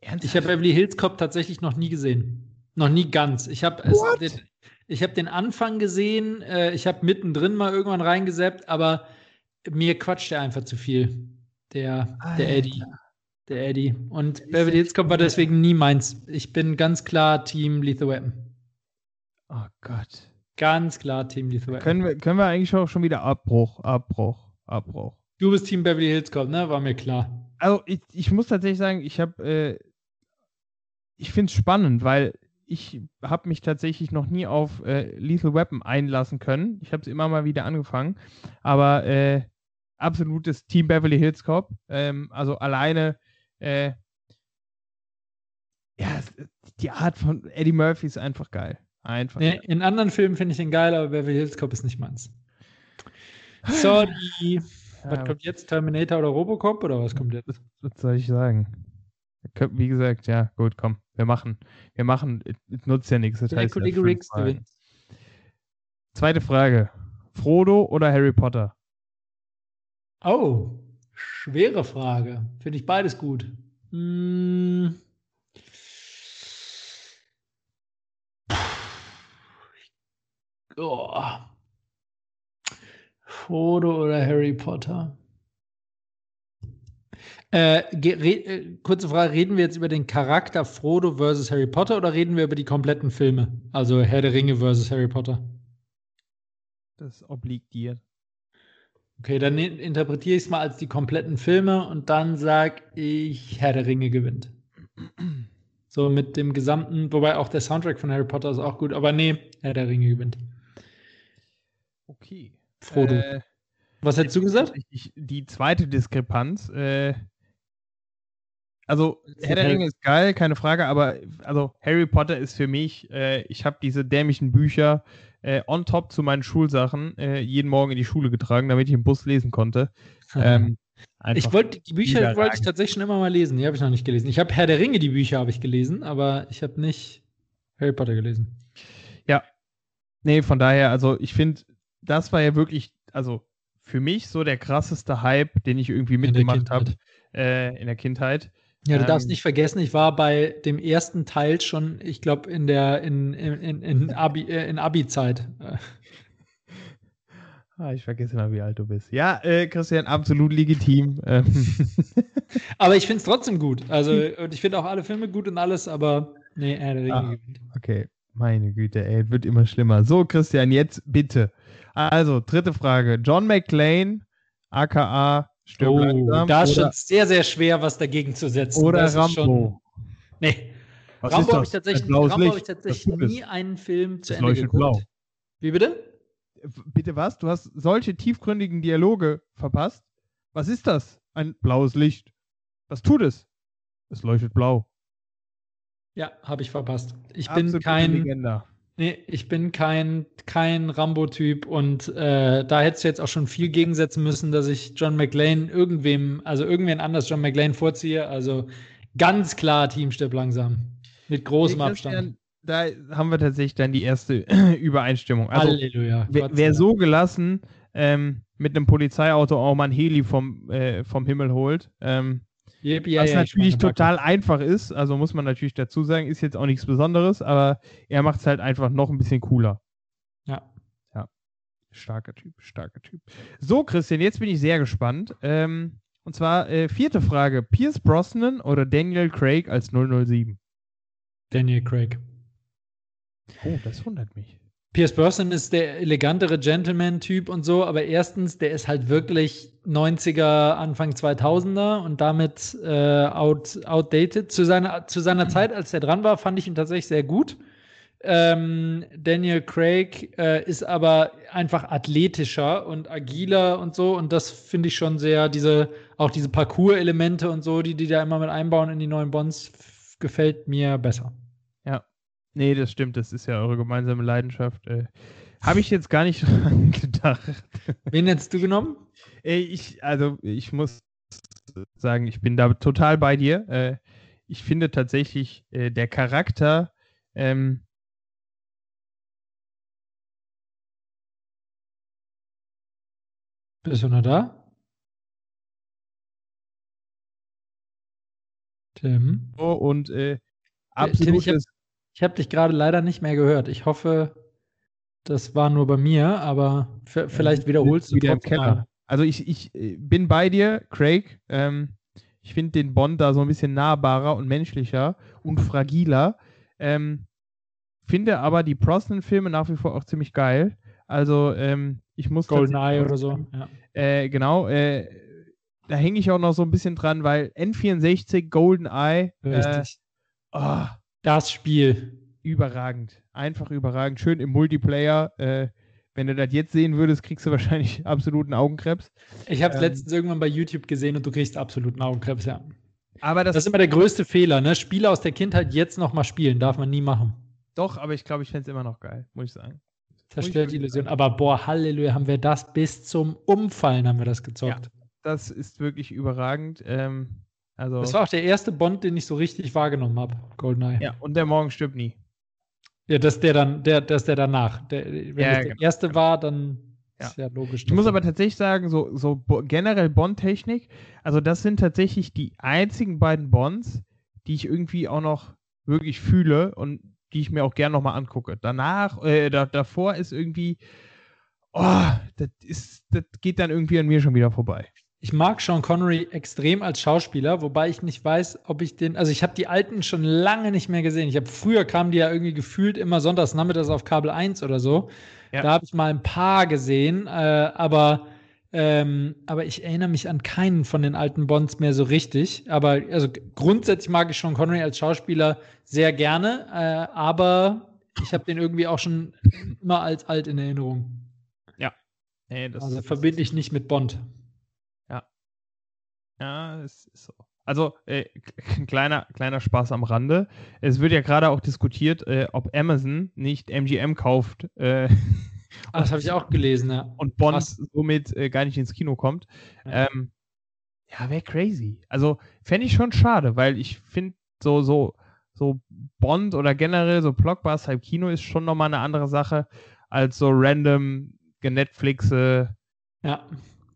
Ernsthaft? Ich habe Beverly Hills Cop tatsächlich noch nie gesehen. Noch nie ganz. Ich habe Ich habe den Anfang gesehen, äh, ich habe mittendrin mal irgendwann reingeseppt, aber mir quatscht der einfach zu viel. Der, der Eddie. Der Eddie. Und Beverly Hills Cop war deswegen nie meins. Ich bin ganz klar Team Lethal Weapon.
Oh Gott.
Ganz klar Team Lethal Weapon.
Können wir, können wir eigentlich auch schon wieder Abbruch, Abbruch, Abbruch.
Du bist Team Beverly Hills Cop, ne? War mir klar.
Also ich, ich muss tatsächlich sagen, ich habe, äh, ich finde es spannend, weil ich habe mich tatsächlich noch nie auf äh, Lethal Weapon einlassen können. Ich habe es immer mal wieder angefangen, aber äh, absolutes Team Beverly Hills Cop. Ähm, also alleine, äh, ja, die Art von Eddie Murphy ist einfach geil. Einfach.
Nee, in anderen Filmen finde ich den geil, aber Beverly Hills Cop ist nicht meins. Sorry. Was kommt jetzt? Terminator oder Robocop oder was kommt jetzt?
Was soll ich sagen? Wie gesagt, ja, gut, komm, wir machen. Wir machen, es nutzt ja nichts. Das
Der
heißt
Kollege Riggs gewinnt.
Zweite Frage. Frodo oder Harry Potter?
Oh, schwere Frage. Finde ich beides gut. Hm. Oh. Frodo oder Harry Potter? Äh, äh, kurze Frage, reden wir jetzt über den Charakter Frodo versus Harry Potter oder reden wir über die kompletten Filme? Also Herr der Ringe versus Harry Potter.
Das obliegt dir.
Okay, dann in- interpretiere ich es mal als die kompletten Filme und dann sag ich, Herr der Ringe gewinnt. So mit dem gesamten, wobei auch der Soundtrack von Harry Potter ist auch gut, aber nee, Herr der Ringe gewinnt.
Okay.
Frodo.
Äh,
Was hättest du gesagt?
tatsächlich die zweite Diskrepanz. Äh, also, Herr der Ringe ist geil, keine Frage, aber also Harry Potter ist für mich, äh, ich habe diese dämlichen Bücher äh, on top zu meinen Schulsachen äh, jeden Morgen in die Schule getragen, damit ich im Bus lesen konnte. Ähm,
ich wollte, die Bücher wollte ich tatsächlich schon immer mal lesen. Die habe ich noch nicht gelesen. Ich habe Herr der Ringe, die Bücher habe ich gelesen, aber ich habe nicht Harry Potter gelesen.
Nee, von daher, also ich finde, das war ja wirklich, also für mich so der krasseste Hype, den ich irgendwie mitgemacht habe äh, in der Kindheit.
Ja, du darfst
Ähm,
nicht vergessen, ich war bei dem ersten Teil schon, ich glaube, in der in, in, in, Abi, äh, in Abi-Zeit. Äh,
Ah, ich vergesse immer, wie alt du bist. Ja, äh, Christian, absolut legitim. Ähm,
Aber ich finde es trotzdem gut. Also, und ich finde auch alle Filme gut und alles, aber nee, Ringe
Ah. okay, meine Güte, ey, wird immer schlimmer. So, Christian, jetzt bitte. Also, dritte Frage. John McClane, aka Stirb
Oh,
langsam,
da ist schon sehr, sehr schwer, was dagegen zu setzen.
oder
Das ist
Rambo.
Schon, nee,
Was
Rambo habe ich tatsächlich, Rambo hab ich tatsächlich nie einen Film zu
Das
Ende
leuchtet
geguckt.
blau.
Wie bitte?
Bitte was? Du hast solche tiefgründigen Dialoge verpasst? Was ist das? Ein blaues Licht. Was tut es? Es leuchtet blau.
Ja, habe ich verpasst. Ich bin
Absolute
kein,
Legende.
Nee, ich bin kein, kein Rambo-Typ und äh, da hättest du jetzt auch schon viel gegensetzen müssen, dass ich John McLean irgendwem, also irgendwen anders John McLean vorziehe. Also ganz klar Team stirbt langsam. Mit großem Abstand.
Da haben wir tatsächlich dann die erste Übereinstimmung. Also,
Halleluja.
wer, so gelassen ähm, mit einem Polizeiauto auch mal ein Heli vom, äh, vom Himmel holt, ähm,
Yippie, ja,
was
ja, ich
natürlich total einfach ist, also muss man natürlich dazu sagen, ist jetzt auch nichts Besonderes, aber er macht es halt einfach noch ein bisschen cooler.
Ja.
Starker Typ, starker Typ. So, Christian, jetzt bin ich sehr gespannt. Ähm, und zwar äh, vierte Frage: Pierce Brosnan oder Daniel Craig als 007?
Daniel Craig.
Oh, das wundert mich.
Pierce Brosnan ist der elegantere Gentleman-Typ und so, aber erstens, der ist halt wirklich 90er, Anfang 2000er und damit äh, out, outdated. Zu seiner, zu seiner Zeit, als er dran war, fand ich ihn tatsächlich sehr gut. Ähm, Daniel Craig äh, ist aber einfach athletischer und agiler und so und das finde ich schon sehr, diese, auch diese Parcours-Elemente und so, die die da immer mit einbauen in die neuen Bonds, gefällt mir besser.
Nee, das stimmt, das ist ja eure gemeinsame Leidenschaft. Äh, Habe ich jetzt gar nicht dran gedacht.
Wen hättest du genommen?
Ich, also, ich muss sagen, ich bin da total bei dir. Äh, ich finde tatsächlich, äh, der Charakter, ähm,
Bist du noch da? Tim?
so und äh, absolutes
Ich habe dich gerade leider nicht mehr gehört. Ich hoffe, Das war nur bei mir, aber vielleicht wiederholst du
wieder im Keller. Also ich, ich äh, bin bei dir, Craig. Ähm, ich finde den Bond da so ein bisschen nahbarer und menschlicher und fragiler. Ähm, finde aber die Brosnan-Filme nach wie vor auch ziemlich geil. Also ähm, ich muss
GoldenEye oder so. Ja.
Äh, genau. Äh, da hänge ich auch noch so ein bisschen dran, weil N64, GoldenEye, äh,
Richtig.
oh,
das Spiel.
überragend. Einfach überragend. Schön im Multiplayer. Äh, wenn du das jetzt sehen würdest, kriegst du wahrscheinlich absoluten Augenkrebs.
Ich habe es
Ähm.
letztens irgendwann bei YouTube gesehen und du kriegst absoluten Augenkrebs, ja.
Aber das,
Das ist immer der größte Fehler, ne? Spiele aus der Kindheit jetzt nochmal spielen, darf man nie machen.
doch, aber ich glaube, ich fände es immer noch geil, muss ich sagen.
Zerstört die Illusion. Aber boah, Halleluja, haben wir das bis zum Umfallen haben wir das gezockt.
Das ist wirklich überragend. Ähm, also,
Das war auch der erste Bond, den ich so richtig wahrgenommen habe, GoldenEye.
ja, und der Morgen stirbt nie.
Ja, das ist der dann, der, das ist der danach. Der, wenn
Ja,
das der
genau.
erste war, dann
Ja.
ist ja logisch.
Ich muss
dass-
aber tatsächlich sagen, so, so generell Bond-Technik, also das sind tatsächlich die einzigen beiden Bonds, die ich irgendwie auch noch wirklich fühle und die ich mir auch gerne nochmal angucke. Danach, äh, da, davor ist irgendwie, oh, das ist, das geht dann irgendwie an mir schon wieder vorbei.
Ich mag Sean Connery extrem als Schauspieler, wobei ich nicht weiß, ob ich den. Also ich habe die alten schon lange nicht mehr gesehen. Ich habe früher kamen die ja irgendwie gefühlt immer sonntags nachmittags auf Kabel 1 oder so.
Ja.
Da habe ich mal ein paar gesehen, äh, aber, ähm, aber ich erinnere mich an keinen von den alten Bonds mehr so richtig. Aber also grundsätzlich mag ich Sean Connery als Schauspieler sehr gerne, äh, aber ich habe den irgendwie auch schon immer als alt in Erinnerung.
Nee, das,
Also verbinde ich nicht mit Bond.
Ja, es ist so. Also, äh, kleiner, kleiner Spaß am Rande. Es wird ja gerade auch diskutiert, äh, ob Amazon nicht MGM kauft äh,
Ah, das habe ich auch gelesen, ja.
und Bond
Krass.
somit äh, gar nicht ins Kino kommt.
Ja.
Ähm, ja, wäre crazy. Also, fände ich schon schade, weil ich finde, so, so, so Bond oder generell so Blockbuster im Kino ist schon nochmal eine andere Sache als so random Genetflixe.
Ja.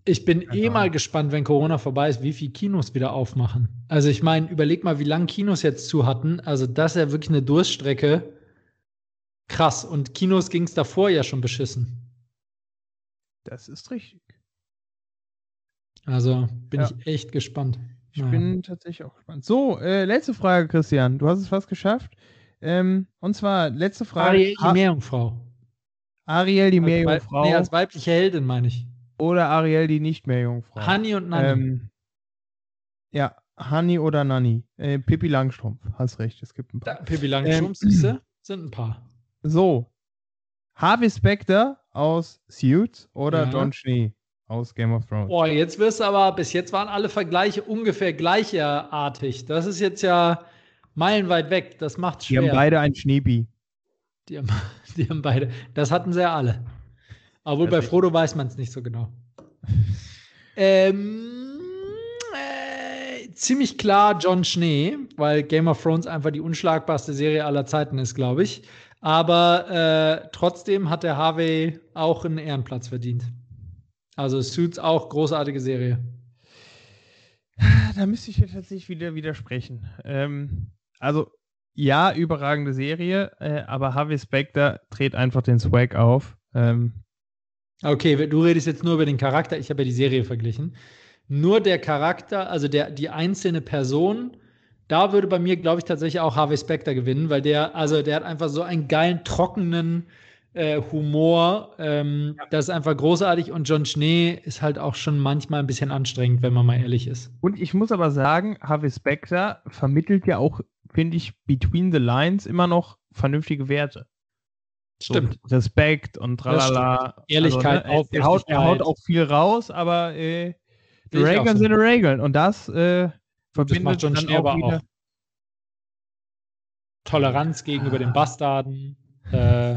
Ich bin eh
Genau.
mal gespannt, wenn Corona vorbei ist, wie viele Kinos wieder aufmachen. Also ich meine, überleg mal, wie lange Kinos jetzt zu hatten. Also das ist ja wirklich eine Durststrecke. Krass. Und Kinos ging es davor ja schon beschissen.
Das ist richtig.
Also bin
Ja.
ich echt gespannt.
Ich
Naja.
bin tatsächlich auch gespannt. So, äh, letzte Frage, Christian. Du hast es fast geschafft. Ähm, und zwar, letzte Frage.
Ariel, die Meerjungfrau.
Ariel, die Meerjungfrau.
Nee, als weibliche Heldin meine ich.
Oder Ariel, die Nicht-Meerjungfrau.
Honey und Nanny.
Ähm, ja, Honey oder Nanny. Äh, Pippi Langstrumpf. Hast recht, es gibt ein
da,
paar.
Pippi Langstrumpf,
ähm,
siehste, sind ein paar.
So. Harvey Specter aus Suits oder
Ja.
Don Schnee aus Game of Thrones.
Boah, jetzt wirst du aber, bis jetzt waren alle Vergleiche ungefähr gleichartig. Das ist jetzt ja meilenweit weg. Das macht's
Die
schwer.
haben beide ein Schneebi.
Die haben, die haben beide. Das hatten sie ja alle. Obwohl bei. Frodo weiß man es nicht so genau. ähm, äh, ziemlich klar John Schnee, weil Game of Thrones einfach die unschlagbarste Serie aller Zeiten ist, glaube ich. Aber äh, trotzdem hat der Harvey auch einen Ehrenplatz verdient. Also Suits auch großartige Serie.
Da müsste ich dir tatsächlich wieder widersprechen. Ähm, also, ja, überragende Serie, äh, aber Harvey Specter dreht einfach den Swag auf. Ähm,
Okay, du redest jetzt nur über den Charakter. Ich habe ja die Serie verglichen. Nur der Charakter, also der, die einzelne Person, da würde bei mir, glaube ich, tatsächlich auch Harvey Specter gewinnen, weil der, also der hat einfach so einen geilen, trockenen äh, Humor. Ähm, Das ist einfach großartig und John Schnee ist halt auch schon manchmal ein bisschen anstrengend, wenn man mal ehrlich ist.
und ich muss aber sagen, Harvey Specter vermittelt ja auch, finde ich, between the lines immer noch vernünftige Werte. So
Stimmt.
Respekt und tralala.
Ehrlichkeit,
also, ne, er, haut, er haut auch viel raus, aber äh, die
auch
Regeln
so.
sind die Regeln. Und das äh,
Das
verbindet
macht John
dann
aber
wieder-
auch. Toleranz gegenüber den Bastarden. Äh,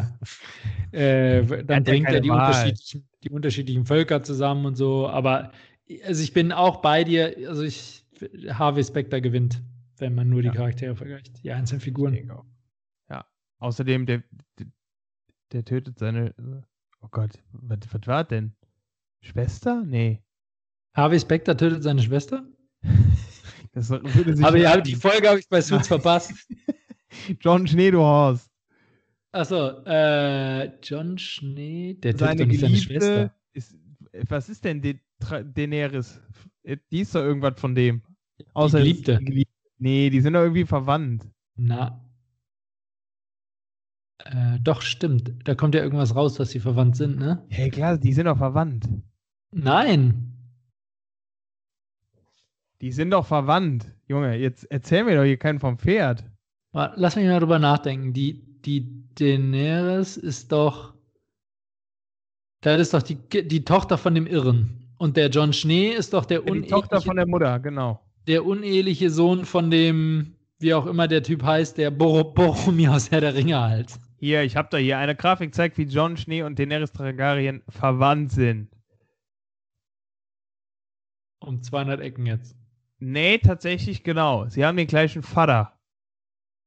äh, dann bringt er die unterschiedlichen, die unterschiedlichen Völker zusammen und so. Aber also ich bin auch bei dir. Also ich Harvey Specter gewinnt, wenn man nur die
Ja.
Charaktere vergleicht, die einzelnen Figuren.
Ja. Außerdem, der, der, tötet seine. Oh Gott, was, was war denn? Schwester? Nee.
Harvey Specter tötet seine Schwester.
Das würde sich
Aber ja, die Folge habe ich bei Suits verpasst.
John Schneedohorst.
Achso, äh, John Schnee, der
Seine
nicht seine Schwester.
ist. Was ist denn De Tra Daenerys? Die ist doch irgendwas von dem. Außer ist
Geliebte.
die Geliebte. Nee, die sind doch irgendwie verwandt.
Na. Äh, doch, stimmt. Da kommt ja irgendwas raus, dass sie verwandt sind, ne?
Ja, klar, die sind doch verwandt.
Nein.
Die sind doch verwandt. Junge, jetzt erzähl mir doch hier keinen vom Pferd.
Lass mich mal drüber nachdenken. Die, die Daenerys ist doch. Das ist doch die, die Tochter von dem Irren. Und der John Schnee ist doch der,
Ja, die
uneheliche,
Tochter von der Mutter, genau.
der uneheliche Sohn von dem, wie auch immer der Typ heißt, der Bor Boromir aus Herr der Ringe halt.
Hier, ich hab da hier eine Grafik zeigt, wie Jon Schnee und Daenerys Targaryen verwandt sind.
Um 200 Ecken jetzt.
Nee, tatsächlich genau. Sie haben den gleichen Vater.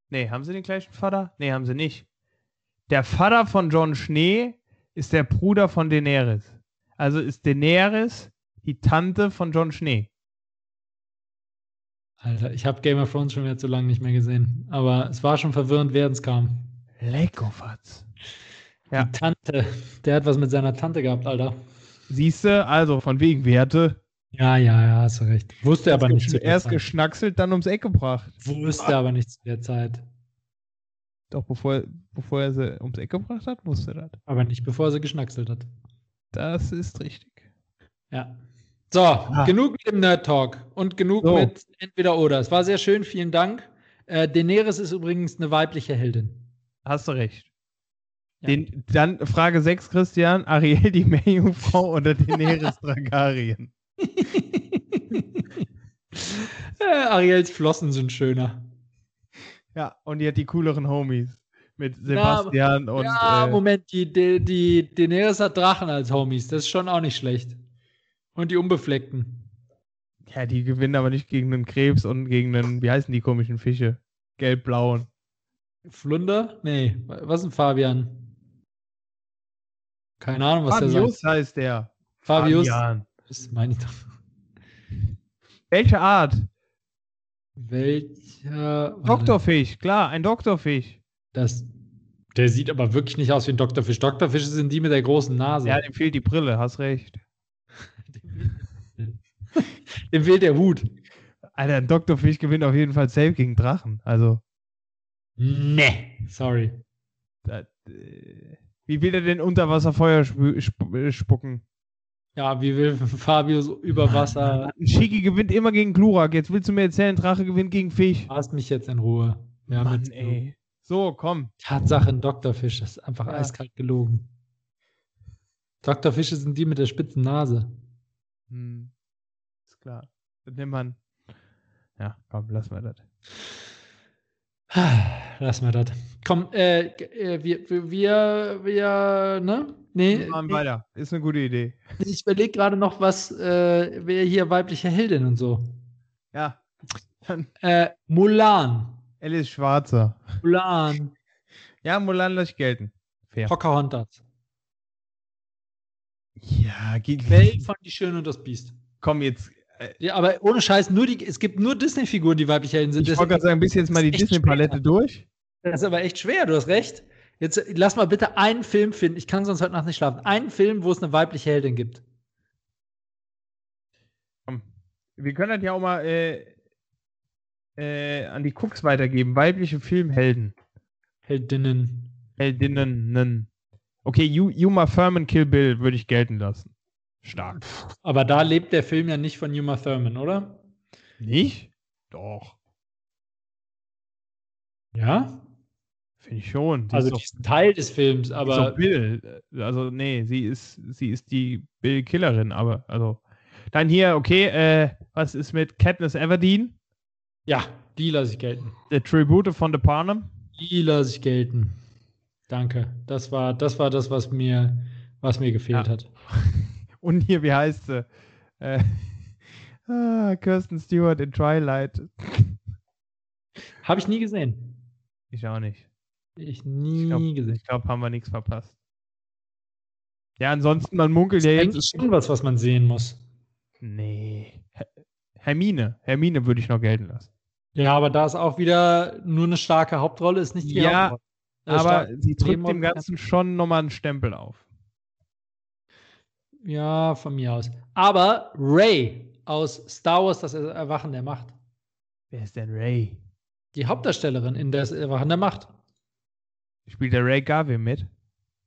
Nee, haben sie den gleichen Vater? Nee, haben sie nicht. Der Vater von Jon Schnee ist der Bruder von Daenerys. Also ist Daenerys die Tante von Jon Schnee.
Alter, ich habe Game of Thrones schon wieder zu lange nicht mehr gesehen. Aber es war schon verwirrend, während es kam.
Leckofatz. Ja.
Die Tante. Der hat was mit seiner Tante gehabt, Alter.
Siehste, also von wegen Werte.
Ja, ja, ja, hast du recht. Wusste aber nicht zu der
Erst
Zeit.
geschnackselt, dann ums Eck gebracht.
Wusste aber nicht zu der Zeit.
Doch bevor, bevor er sie ums Eck gebracht hat, wusste er das.
Aber nicht bevor sie geschnackselt hat.
Das ist richtig.
Ja. So, genug mit dem Nerd Talk und genug
So.
mit entweder oder. Es war sehr schön, vielen Dank. Äh, Daenerys ist übrigens eine weibliche Heldin.
Hast du recht.
Ja.
Den, dann Frage 6, Christian. Ariel die Meerjungfrau oder Daenerys Targaryen?
äh, Ariels Flossen sind schöner.
Ja, und die hat die cooleren Homies. Mit Sebastian und.
ja,
äh,
Moment, die, die, die Daenerys hat Drachen als Homies. Das ist schon auch nicht schlecht. Und die Unbefleckten.
ja, die gewinnen aber nicht gegen einen Krebs und gegen einen, wie heißen die komischen Fische? Gelb-blauen.
Flunder? Nee, was ist ein Fabian? Keine Ahnung, was der
Fabius
sagt.
heißt der.
Fabius.
Fabian.
Das meine ich doch.
Welche Art?
Welcher?
Doktorfisch, klar, ein Doktorfisch.
Das, der sieht aber wirklich nicht aus wie ein Doktorfisch. Doktorfische sind die mit der großen Nase.
Ja, dem fehlt die Brille, hast recht.
Dem fehlt der Hut.
Alter, ein Doktorfisch gewinnt auf jeden Fall safe gegen Drachen. Also,
Nee. Sorry.
das, äh, wie will er denn unter Wasser Feuer sp äh, spucken?
Ja, wie will Fabius über Wasser?
Ein Schicki gewinnt immer gegen Glurak. Jetzt willst du mir erzählen, Drache gewinnt gegen Fisch.
Lass mich jetzt in Ruhe. Haben
Mann, ey. So, komm.
Tatsache ein Doktorfisch. Das ist einfach
Ja.
eiskalt gelogen. Doktorfische sind die mit der spitzen Nase.
Hm. Ist klar. Das nimmt man. Ja, komm, lass mal das.
Lass mal das. Komm, äh, äh, wir, wir, wir, wir, ne? Nee,
Machen
nee
weiter. Ist eine gute Idee.
ich überlege gerade noch, was, äh, wer hier weibliche Heldin und so.
Ja.
Äh, Mulan.
Alice Schwarzer.
Mulan.
Ja, Mulan ich gelten. Fair.
Pocahontas.
Ja, geht.
Welt von Die Schöne und das Biest.
Komm jetzt. Äh,
Ja, aber ohne Scheiß, nur die, es gibt nur Disney-Figuren, die weibliche Helden sind.
Ich wollte gerade sagen, bis jetzt mal die Disney-Palette durch.
das ist aber echt schwer, du hast recht. Jetzt lass mal bitte einen Film finden. Ich kann sonst heute Nacht nicht schlafen. Einen Film, wo es eine weibliche Heldin gibt.
Komm. Wir können das ja auch mal äh, äh, an die Cooks weitergeben. Weibliche Filmhelden.
Heldinnen.
Heldinnen. nen. Okay, Yu- Yuma Thurman Kill Bill würde ich gelten lassen. Stark.
Aber da lebt der Film ja nicht von Uma Thurman, oder?
Nicht? Doch.
Ja.
Finde ich schon. Die
Also
ist
die ist ein Teil des Films,
doch,
aber
ist doch Bill. Also, nee, sie ist, sie ist die Bill-Killerin, aber, also. Dann hier, okay, äh, was ist mit Katniss Everdeen?
ja, die lasse ich gelten.
The Tribute von The Panem?
Die lasse ich gelten. Danke. Das war das, war das was, mir, was mir gefehlt
Ja.
hat.
Und hier, wie heißt sie? Äh, ah, Kirsten Stewart in Twilight.
Habe ich nie gesehen.
Ich auch nicht.
Ich nie
Ich glaub-
gesehen.
Ich glaube, haben wir nichts verpasst. Ja, ansonsten, man munkelt ja
Das
jetzt.
ist schon was, was man sehen muss.
Nee. Her- Hermine. Hermine würde ich noch gelten lassen.
Ja, aber da ist auch wieder nur eine starke Hauptrolle, ist nicht die
Ja,
Hauptrolle.
aber
Stark-
sie drückt dem Ganzen schon nochmal einen Stempel auf.
Ja, von mir aus. Aber Ray aus Star Wars, das Erwachen der Macht.
Wer ist denn Ray?
Die Hauptdarstellerin in das Erwachen der Macht.
Spielt der Ray Garvey mit?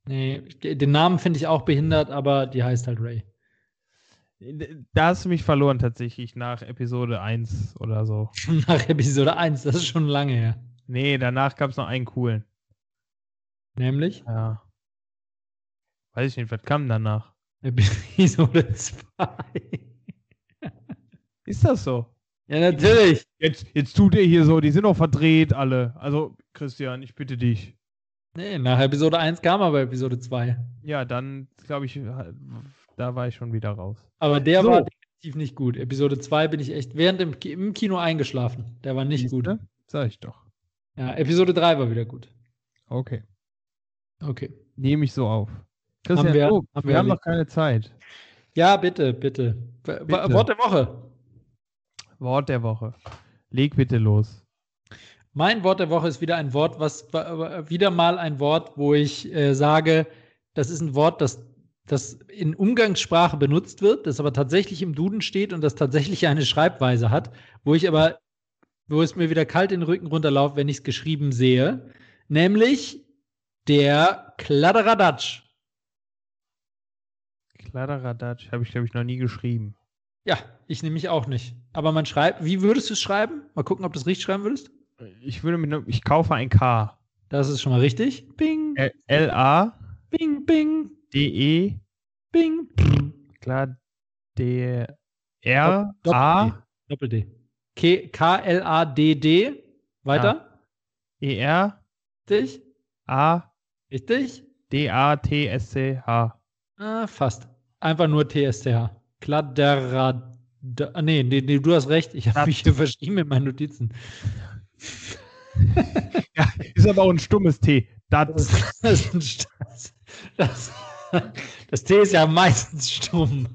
Nee, den Namen finde ich auch behindert, aber die heißt halt Ray.
Da hast du mich verloren tatsächlich nach Episode 1 oder so.
Nach Episode 1, das ist schon lange her.
Nee, danach gab es noch einen coolen.
Nämlich
Ja. Weiß ich nicht, was kam danach?
Episode 2.
Ist das so?
Ja, natürlich.
Jetzt, jetzt tut er hier so, die sind auch verdreht alle. Also, Christian, ich bitte dich.
Nee, nach Episode 1 kam aber Episode 2.
Ja, dann glaube ich, da war ich schon wieder raus.
Aber der
So.
war definitiv nicht gut. Episode 2 bin ich echt während dem im Kino eingeschlafen. Der war nicht gut.
Siehste? Sag ich doch.
Ja, Episode 3 war wieder gut.
Okay.
Okay.
Nehme ich so auf. Christian,
Haben wir-
oh,
haben
wir,
wir
haben noch keine Zeit.
Ja, bitte, bitte.
Bitte.
Wort der Woche.
Wort der Woche. Leg bitte los.
Mein Wort der Woche ist wieder ein Wort, was wieder mal ein Wort, wo ich äh, sage, das ist ein Wort, das, das in Umgangssprache benutzt wird, das aber tatsächlich im Duden steht und das tatsächlich eine Schreibweise hat, wo ich aber, wo es mir wieder kalt in den Rücken runterläuft, wenn ich es geschrieben sehe, nämlich der Kladderadatsch.
Kladderadatsch habe ich, glaube ich, noch nie geschrieben.
Ja, ich nehme mich auch nicht. Aber man schreibt, wie würdest du es schreiben? Mal gucken, ob du es richtig schreiben würdest.
Ich würde mit ich kaufe ein K.
Das ist schon mal richtig. Bing,
L- L-A-D-E,
bing, bing, bing.
klar, D, R, A,
Doppel-D. K- K-L-A-D-D. Weiter.
E, R,
Richtig?
A,
Richtig?
D, A, T, S, C, H.
Ah, fast. Einfach nur TSTH. Kladderad. Nee, nee, nee, du hast recht. Ich habe mich hier verschrieben mit meinen Notizen.
Ja, ist aber auch ein stummes T. Das.
Das, das, das T ist ja meistens stumm.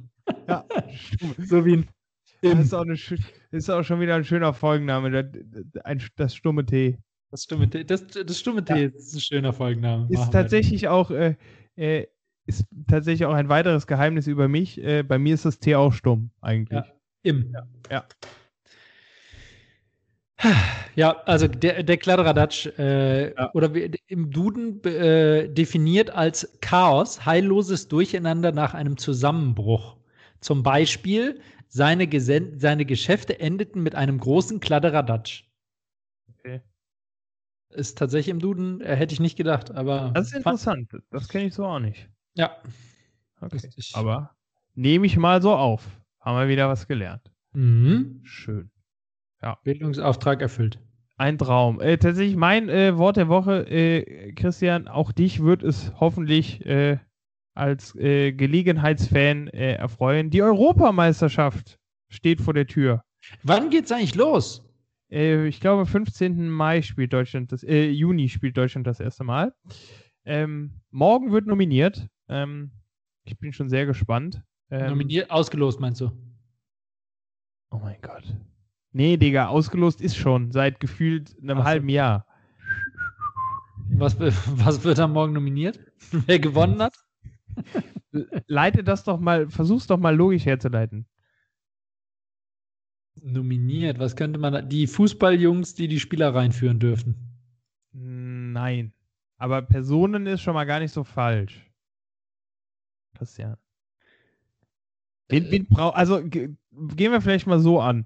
Ja,
So wie ein
Das ist auch, eine, ist auch schon wieder ein schöner Folgenname. Das, stumme T.
Das stumme T, das, das stumme T ist ein schöner Folgenname.
Ist tatsächlich auch, äh, äh, ist tatsächlich auch ein weiteres Geheimnis über mich. Äh, bei mir ist das T auch stumm, eigentlich.
Ja. Im.
Ja.
Ja, also der, der Kladderadatsch äh,
Ja.
oder im Duden äh, definiert als Chaos, heilloses Durcheinander nach einem Zusammenbruch. Zum Beispiel, seine, Gesen seine Geschäfte endeten mit einem großen Kladderadatsch.
Okay.
Ist tatsächlich im Duden, äh, hätte ich nicht gedacht, aber.
Das ist interessant. Das kenne ich so auch nicht.
Ja.
Okay. Aber nehme ich mal so auf. Haben wir wieder was gelernt.
Mhm.
Schön.
Bildungsauftrag erfüllt.
Ein Traum. Äh, tatsächlich mein äh, Wort der Woche, äh, Christian, auch dich wird es hoffentlich äh, als äh, Gelegenheitsfan äh, erfreuen. Die Europameisterschaft steht vor der Tür.
Wann geht's eigentlich los?
Ich glaube, 15. Mai spielt Deutschland das, äh, Juni spielt Deutschland das erste Mal. Ähm, morgen wird nominiert. Ähm, ich bin schon sehr gespannt. Ähm,
Nominiert, ausgelost, meinst du?
Oh mein Gott. Nee, Digga, ausgelost ist schon seit gefühlt einem
Ach so.
halben Jahr.
Was, was wird am Morgen nominiert? Wer gewonnen hat?
Leite das doch mal, versuch's doch mal logisch herzuleiten.
Nominiert, was könnte man? Die Fußballjungs, die die Spieler reinführen dürfen.
Nein. Aber Personen ist schon mal gar nicht so falsch. Christian. Wen, wen brau also ge gehen wir vielleicht mal so an.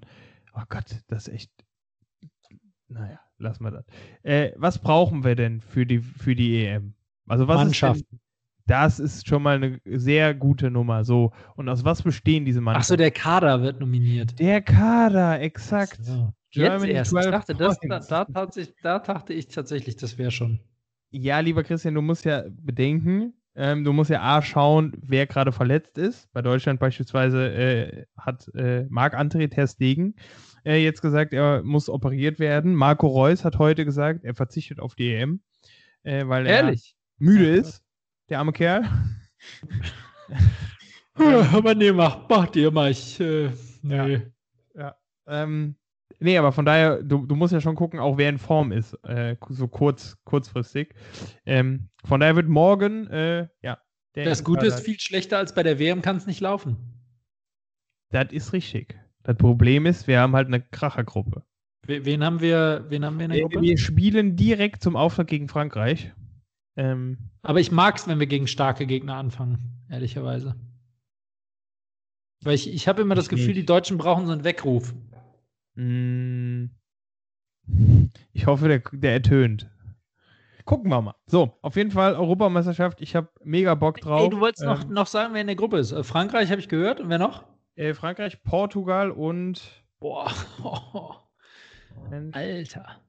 Oh Gott, das ist echt. Naja, lassen wir das. Äh, was brauchen wir denn für die, für die EM? Also was
Mannschaft.
ist denn, Das ist schon mal eine sehr gute Nummer. So. Und aus was bestehen diese Mannschaften?
Achso, der Kader wird nominiert.
Der Kader, exakt.
So. Jetzt erst. Ich
12
dachte, das, da, da, da dachte ich tatsächlich, das wäre schon.
Ja, lieber Christian, du musst ja bedenken, ähm, du musst ja A schauen, wer gerade verletzt ist. Bei Deutschland beispielsweise äh, hat äh, Marc-André Ter Stegen äh, jetzt gesagt, er muss operiert werden. Marco Reus hat heute gesagt, er verzichtet auf die EM, äh, weil
Ehrlich?
er müde ist, der arme Kerl.
Aber nee, mach, mach dir mal. Ich, äh, nee.
Ähm, Nee, aber von daher, du, du musst ja schon gucken, auch wer in Form ist, äh, so kurz, kurzfristig. Ähm, von daher wird morgen, äh, ja.
Das Gute ist, viel schlechter als bei der WM kann es nicht laufen.
Das ist richtig. Das Problem ist, wir haben halt eine Krachergruppe.
Wen haben wir, wen haben wir in der
Gruppe? Wir spielen direkt zum Auftrag gegen Frankreich.
Ähm, Aber ich mag es, wenn wir gegen starke Gegner anfangen, ehrlicherweise. Weil ich, ich habe immer das Gefühl, nicht. die Deutschen brauchen so einen Weckruf.
Mm. Ich hoffe, der, der ertönt. Gucken wir mal. So, auf jeden Fall Europameisterschaft. Ich habe mega Bock drauf. Ey,
du wolltest ähm, noch, noch sagen, wer in der Gruppe ist. Äh, Frankreich habe ich gehört. Und wer noch?
Äh, Frankreich, Portugal und.
Boah. Alter.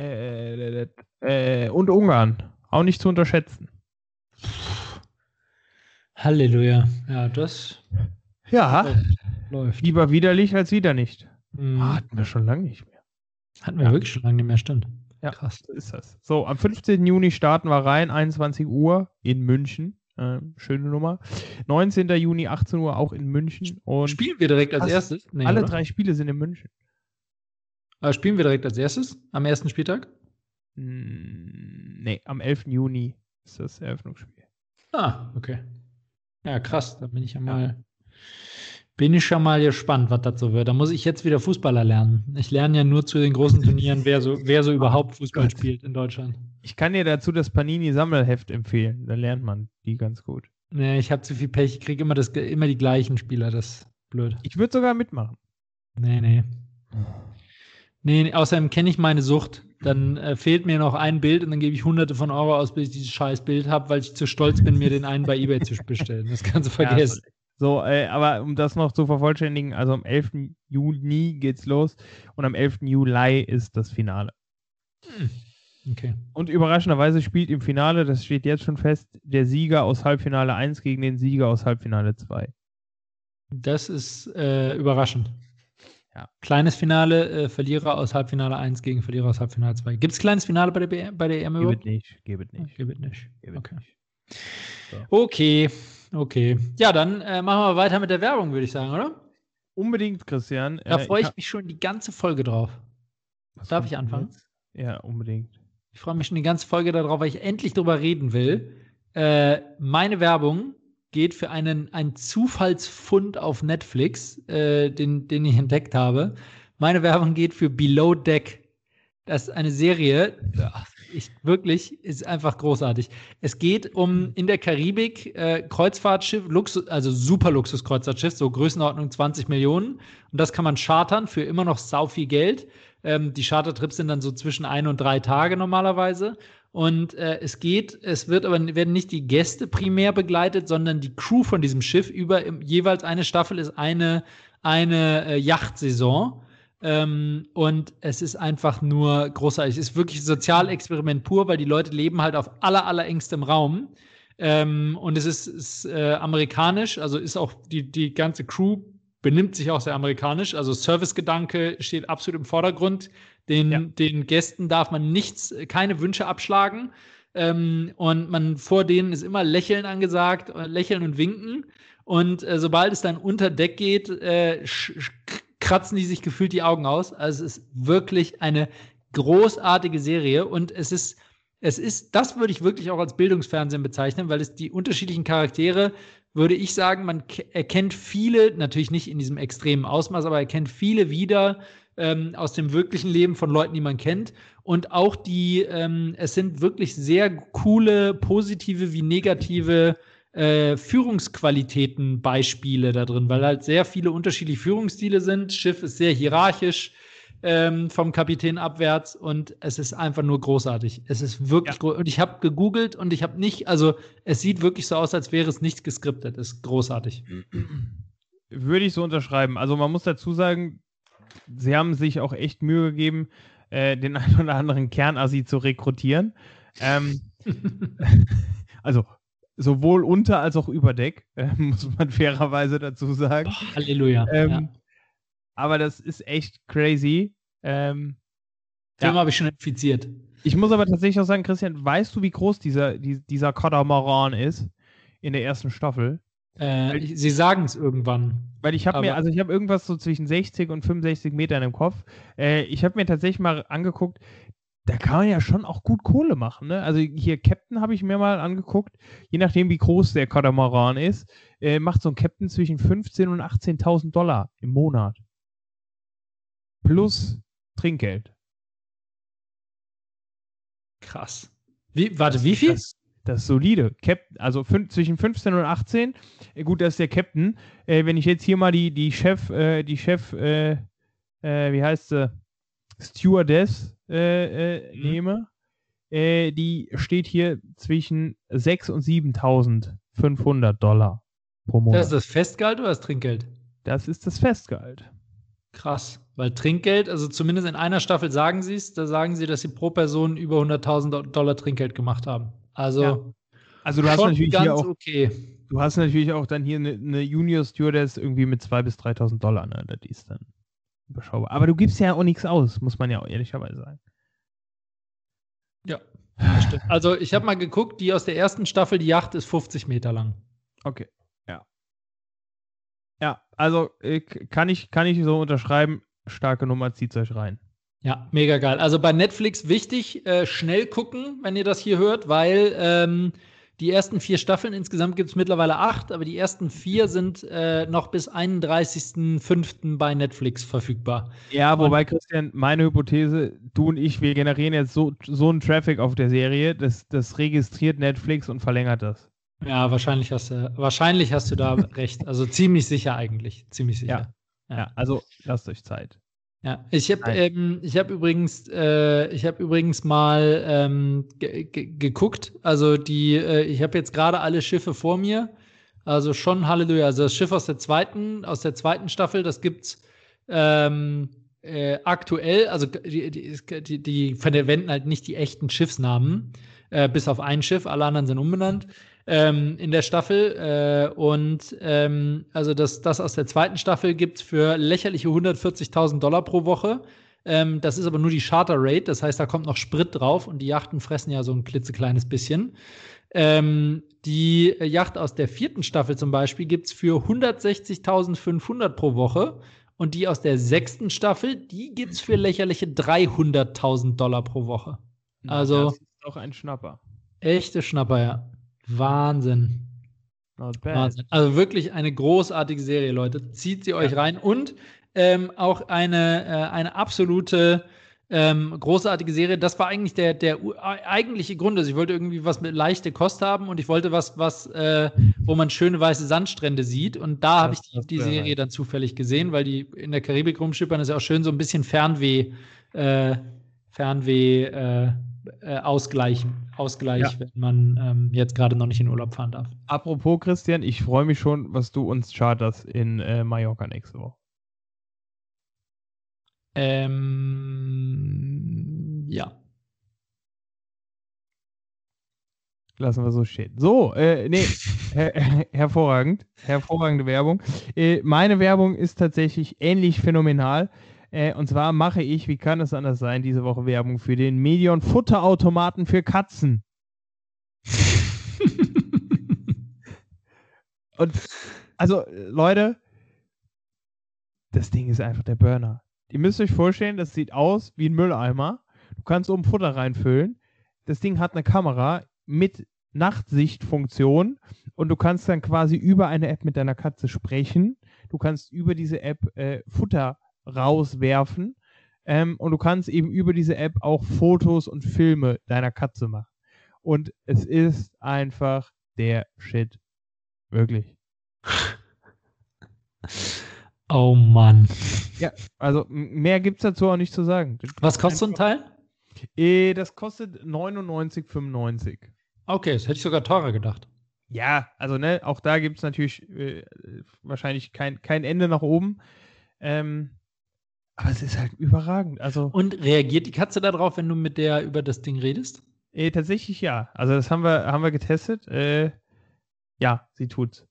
Äh, äh, und Ungarn. Auch nicht zu unterschätzen.
Halleluja. Ja, das.
Ja. Läuft. Lieber widerlich als wieder nicht.
Mhm.
Ah, hatten wir schon lange nicht mehr.
Hatten wir ja. wirklich schon lange nicht mehr, stimmt.
Ja, krass. So ist das. So, am 15. Juni starten wir rein, 21 Uhr in München. Äh, schöne Nummer. 19. Juni, 18 Uhr auch in München. Und
spielen wir direkt als erstes?
Nee, alle oder? drei Spiele sind in München.
Aber spielen wir direkt als erstes am ersten Spieltag?
Hm, nee, am 11. Juni ist das Eröffnungsspiel.
Ah, okay. Ja, krass. Da bin ich ja mal bin ich schon mal gespannt, was das so wird. Da muss ich jetzt wieder Fußballer lernen. Ich lerne ja nur zu den großen Turnieren, wer so, wer so überhaupt Fußball spielt in Deutschland.
Ich kann dir dazu das Panini-Sammelheft empfehlen. Da lernt man die ganz gut.
Nee, ich habe zu viel Pech. Ich kriege immer, immer die gleichen Spieler. Das ist blöd.
Ich würde sogar mitmachen.
Nee, nee. Nee, außerdem kenne ich meine Sucht. Dann äh, fehlt mir noch ein Bild und dann gebe ich hunderte von Euro aus, bis ich dieses scheiß Bild habe, weil ich zu stolz bin, mir den einen bei Ebay zu bestellen. Das kannst du vergessen. Ja,
so, äh, aber um das noch zu vervollständigen, also am 11. Juni geht's los und am 11. Juli ist das Finale.
Hm. Okay.
Und überraschenderweise spielt im Finale, das steht jetzt schon fest, der Sieger aus Halbfinale 1 gegen den Sieger aus Halbfinale 2.
Das ist äh, überraschend.
Ja.
Kleines Finale, äh, Verlierer aus Halbfinale 1 gegen Verlierer aus Halbfinale 2. Gibt es kleines Finale bei der, bei der EM
überhaupt? Gibt nicht, gibt nicht.
Gibt nicht. okay. Nicht. So. Okay. Okay. Ja, dann äh, machen wir weiter mit der Werbung, würde ich sagen, oder?
Unbedingt, Christian.
Da äh, freue ich, ich mich schon die ganze Folge drauf. Was Darf ich anfangen?
Ja, unbedingt.
Ich freue mich schon die ganze Folge darauf, weil ich endlich darüber reden will. Äh, meine Werbung geht für einen, einen Zufallsfund auf Netflix, äh, den, den ich entdeckt habe. Meine Werbung geht für Below Deck. Das ist eine Serie, ich, wirklich, ist einfach großartig. Es geht um in der Karibik äh, Kreuzfahrtschiff, Luxus, also super Luxus-Kreuzfahrtschiff, so Größenordnung 20 Millionen. Und das kann man chartern für immer noch sau viel Geld. Ähm, die Chartertrips sind dann so zwischen ein und drei Tage normalerweise. Und äh, es geht, es wird aber werden nicht die Gäste primär begleitet, sondern die Crew von diesem Schiff über jeweils eine Staffel ist eine, eine äh, Yachtsaison. Ähm, und es ist einfach nur großartig. Es ist wirklich ein Sozialexperiment pur, weil die Leute leben halt auf aller, allerengstem Raum. Ähm, und es ist, ist äh, amerikanisch, also ist auch die, die ganze Crew benimmt sich auch sehr amerikanisch. Also Servicegedanke steht absolut im Vordergrund. Den, ja. den Gästen darf man nichts, keine Wünsche abschlagen. Ähm, und man vor denen ist immer Lächeln angesagt, äh, Lächeln und Winken. Und äh, sobald es dann unter Deck geht, äh, kratzen die sich gefühlt die Augen aus. Also es ist wirklich eine großartige Serie und es ist, es ist, das würde ich wirklich auch als Bildungsfernsehen bezeichnen, weil es die unterschiedlichen Charaktere, würde ich sagen, man erkennt viele, natürlich nicht in diesem extremen Ausmaß, aber erkennt viele wieder ähm, aus dem wirklichen Leben von Leuten, die man kennt. Und auch die, ähm, es sind wirklich sehr coole, positive wie negative äh, Führungsqualitäten Beispiele da drin, weil halt sehr viele unterschiedliche Führungsstile sind. Schiff ist sehr hierarchisch ähm, vom Kapitän abwärts und es ist einfach nur großartig. Es ist wirklich ja. groß. Und ich habe gegoogelt und ich habe nicht, also es sieht wirklich so aus, als wäre es nicht geskriptet. Es ist großartig.
Würde ich so unterschreiben. Also man muss dazu sagen, sie haben sich auch echt Mühe gegeben, äh, den einen oder anderen Kernassi zu rekrutieren. Ähm, also sowohl unter als auch über Deck, äh, muss man fairerweise dazu sagen.
Oh, Halleluja. Ähm, ja.
Aber das ist echt crazy. Ähm,
Film ja. habe ich schon infiziert.
Ich muss aber tatsächlich auch sagen, Christian, weißt du, wie groß dieser, die, dieser Katamaran ist in der ersten Staffel?
Äh, ich, sie sagen es irgendwann.
Weil ich habe mir, also ich habe irgendwas so zwischen 60 und 65 Metern im Kopf. Äh, ich habe mir tatsächlich mal angeguckt, da kann man ja schon auch gut Kohle machen. Ne? Also hier Captain habe ich mir mal angeguckt. Je nachdem, wie groß der Katamaran ist, äh, macht so ein Captain zwischen 15.000 und 18.000 Dollar im Monat. Plus Trinkgeld.
Krass. Wie, warte, wie viel?
Das, das ist solide. Cap, also zwischen 15 und 18. Äh, gut, das ist der Captain. Äh, wenn ich jetzt hier mal die, die Chef, äh, die Chef, äh, äh, wie heißt sie? Stewardess äh, mhm. nehme, die steht hier zwischen 6.000 und 7.500 Dollar pro Monat.
Das ist das Festgehalt oder das Trinkgeld?
Das ist das Festgehalt.
Krass, weil Trinkgeld, also zumindest in einer Staffel sagen sie es, da sagen sie, dass sie pro Person über 100.000 Dollar Trinkgeld gemacht haben. Also, ja.
also du hast natürlich hier auch, okay. Du hast natürlich auch dann hier eine, eine Junior Stewardess irgendwie mit 2.000 bis 3.000 Dollar, ne? Die ist dann überschaubar. Aber du gibst ja auch nichts aus, muss man ja auch ehrlicherweise sagen.
Ja, stimmt. Also ich habe mal geguckt, die aus der ersten Staffel, die Yacht ist 50 Meter lang.
Okay. Ja, also äh, kann, ich, kann ich so unterschreiben. Starke Nummer, zieht euch rein.
Ja, mega geil. Also bei Netflix wichtig, äh, schnell gucken, wenn ihr das hier hört, weil ähm, die ersten vier Staffeln, insgesamt gibt es mittlerweile acht, aber die ersten vier sind äh, noch bis 31.05. bei Netflix verfügbar.
Ja, wobei, Christian, meine Hypothese, du und ich, wir generieren jetzt so, so einen Traffic auf der Serie, das, das registriert Netflix und verlängert das.
Ja, wahrscheinlich hast du, wahrscheinlich hast du da recht. Also ziemlich sicher eigentlich. Ziemlich sicher.
Ja, ja also lasst euch Zeit.
Ja, ich habe ähm, hab übrigens, äh, ich habe übrigens mal ähm, geguckt. Also die, äh, ich habe jetzt gerade alle Schiffe vor mir. Also schon Halleluja. Also das Schiff aus der zweiten, aus der zweiten Staffel, das gibt's ähm, äh, aktuell. Also die, die, die, die verwenden halt nicht die echten Schiffsnamen, äh, bis auf ein Schiff. Alle anderen sind umbenannt ähm, in der Staffel. Äh, und ähm, also das, das aus der zweiten Staffel gibt es für lächerliche 140.000 Dollar pro Woche. Ähm, das ist aber nur die Charter Rate, das heißt, da kommt noch Sprit drauf und die Yachten fressen ja so ein klitzekleines bisschen. Ähm, die Yacht aus der vierten Staffel zum Beispiel gibt es für 160.500 pro Woche. Und die aus der sechsten Staffel, die gibt es für lächerliche 300.000 Dollar pro Woche. Also. Das ist
doch ein Schnapper.
Echte Schnapper, ja. Wahnsinn. Wahnsinn. Also wirklich eine großartige Serie, Leute. Zieht sie euch ja. rein. Und ähm, auch eine, äh, eine absolute ähm, großartige Serie. Das war eigentlich der, der eigentliche Grund. Also ich wollte irgendwie was mit leichter Kost haben und ich wollte was, was äh, wo man schöne weiße Sandstrände sieht. Und da habe ich die, die Serie dann zufällig gesehen, weil die in der Karibik rumschippern ist ja auch schön so ein bisschen Fernweh, äh, Fernweh äh, äh, Ausgleich, Ausgleich ja. wenn man ähm, jetzt gerade noch nicht in Urlaub fahren darf.
Apropos Christian, ich freue mich schon, was du uns charterst in äh, Mallorca nächste Woche.
Ähm, ja.
Lassen wir so stehen. So, äh, nee, her hervorragend. Hervorragende Werbung. Äh, meine Werbung ist tatsächlich ähnlich phänomenal. Äh, und zwar mache ich, wie kann es anders sein, diese Woche Werbung für den Medion Futterautomaten für Katzen. und also, Leute, das Ding ist einfach der Burner. Ihr müsst euch vorstellen, das sieht aus wie ein Mülleimer. Du kannst oben Futter reinfüllen. Das Ding hat eine Kamera mit Nachtsichtfunktion und du kannst dann quasi über eine App mit deiner Katze sprechen. Du kannst über diese App äh, Futter rauswerfen. Ähm, und du kannst eben über diese App auch Fotos und Filme deiner Katze machen. Und es ist einfach der Shit. Wirklich.
Oh Mann.
Ja, also mehr gibt es dazu auch nicht zu sagen.
Was kostet so ein Teil?
Eh, das kostet 99,95.
Okay, das hätte ich sogar teurer gedacht.
Ja, also ne, auch da gibt es natürlich äh, wahrscheinlich kein, kein Ende nach oben. Ähm, aber es ist halt überragend. Also,
Und reagiert die Katze darauf, wenn du mit der über das Ding redest?
Äh, tatsächlich ja. Also das haben wir, haben wir getestet. Äh, ja, sie tut's.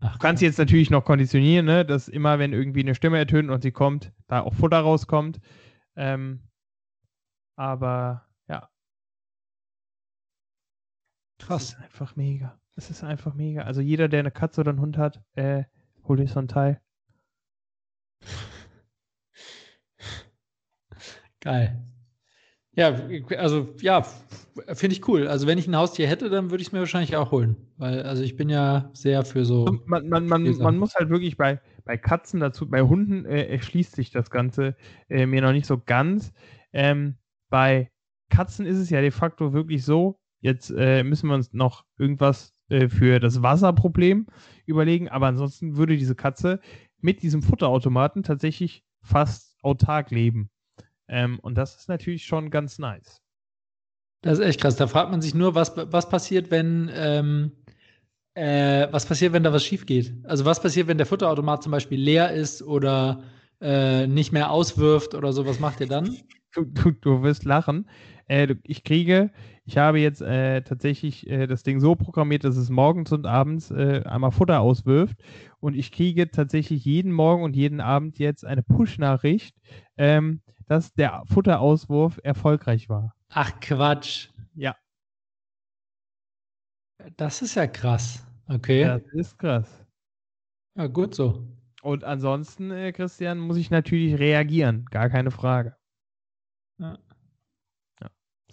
Ach, du kannst sie jetzt natürlich noch konditionieren, ne? dass immer, wenn irgendwie eine Stimme ertönt und sie kommt, da auch Futter rauskommt. Ähm, aber ja.
Krass.
einfach mega. Es ist einfach mega. Also jeder, der eine Katze oder einen Hund hat, äh, hol dich so ein Teil.
Geil. Ja, also ja, finde ich cool. Also wenn ich ein Haustier hätte, dann würde ich es mir wahrscheinlich auch holen. Weil, also ich bin ja sehr für so.
Man, man, man, man muss halt wirklich bei, bei Katzen dazu, bei Hunden äh, erschließt sich das Ganze äh, mir noch nicht so ganz. Ähm, bei Katzen ist es ja de facto wirklich so, jetzt äh, müssen wir uns noch irgendwas äh, für das Wasserproblem überlegen, aber ansonsten würde diese Katze mit diesem Futterautomaten tatsächlich fast autark leben. Ähm, und das ist natürlich schon ganz nice.
Das ist echt krass. Da fragt man sich nur, was, was passiert, wenn ähm, äh, was passiert, wenn da was schief geht. Also was passiert, wenn der Futterautomat zum Beispiel leer ist oder äh, nicht mehr auswirft oder so. Was macht ihr dann?
Du, du, du wirst lachen. Äh, ich kriege, ich habe jetzt äh, tatsächlich äh, das Ding so programmiert, dass es morgens und abends äh, einmal Futter auswirft. Und ich kriege tatsächlich jeden Morgen und jeden Abend jetzt eine Push-Nachricht, ähm, dass der Futterauswurf erfolgreich war.
Ach Quatsch.
Ja.
Das ist ja krass. Okay.
Das ist krass.
Ja, gut so.
Und ansonsten, äh, Christian, muss ich natürlich reagieren. Gar keine Frage.
Ja.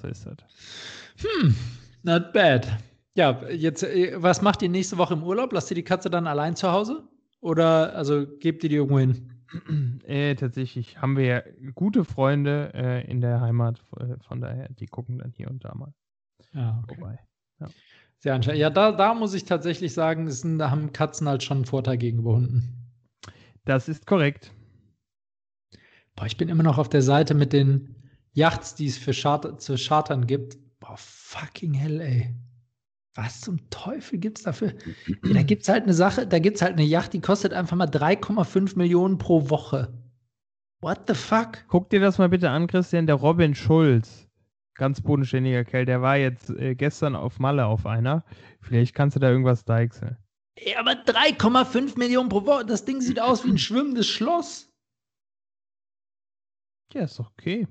Ja, so ist das.
Hm, not bad. Ja, jetzt, äh, was macht ihr nächste Woche im Urlaub? Lasst ihr die Katze dann allein zu Hause? Oder also gebt ihr die irgendwo hin?
Äh, tatsächlich haben wir ja gute Freunde äh, in der Heimat, äh, von daher, die gucken dann hier und da mal
Ja, okay.
vorbei.
Sehr anscheinend. Ja, da, da muss ich tatsächlich sagen, ein- da haben Katzen halt schon einen Vorteil gegenüber Hunden.
Das ist korrekt.
Boah, ich bin immer noch auf der Seite mit den Yachts, die es für Charter, zu Chartern gibt. Boah, fucking hell, ey. Was zum Teufel gibt's dafür? Ja, da gibt's halt eine Sache, da gibt's halt eine Yacht, die kostet einfach mal 3,5 Millionen pro Woche. What the fuck?
Guck dir das mal bitte an, Christian. Der Robin Schulz, ganz bodenständiger Kerl, der war jetzt äh, gestern auf Malle auf einer. Vielleicht kannst du da irgendwas deichseln.
Ey, aber 3,5 Millionen pro Woche, das Ding sieht aus wie ein schwimmendes Schloss.
Ja, ist doch okay.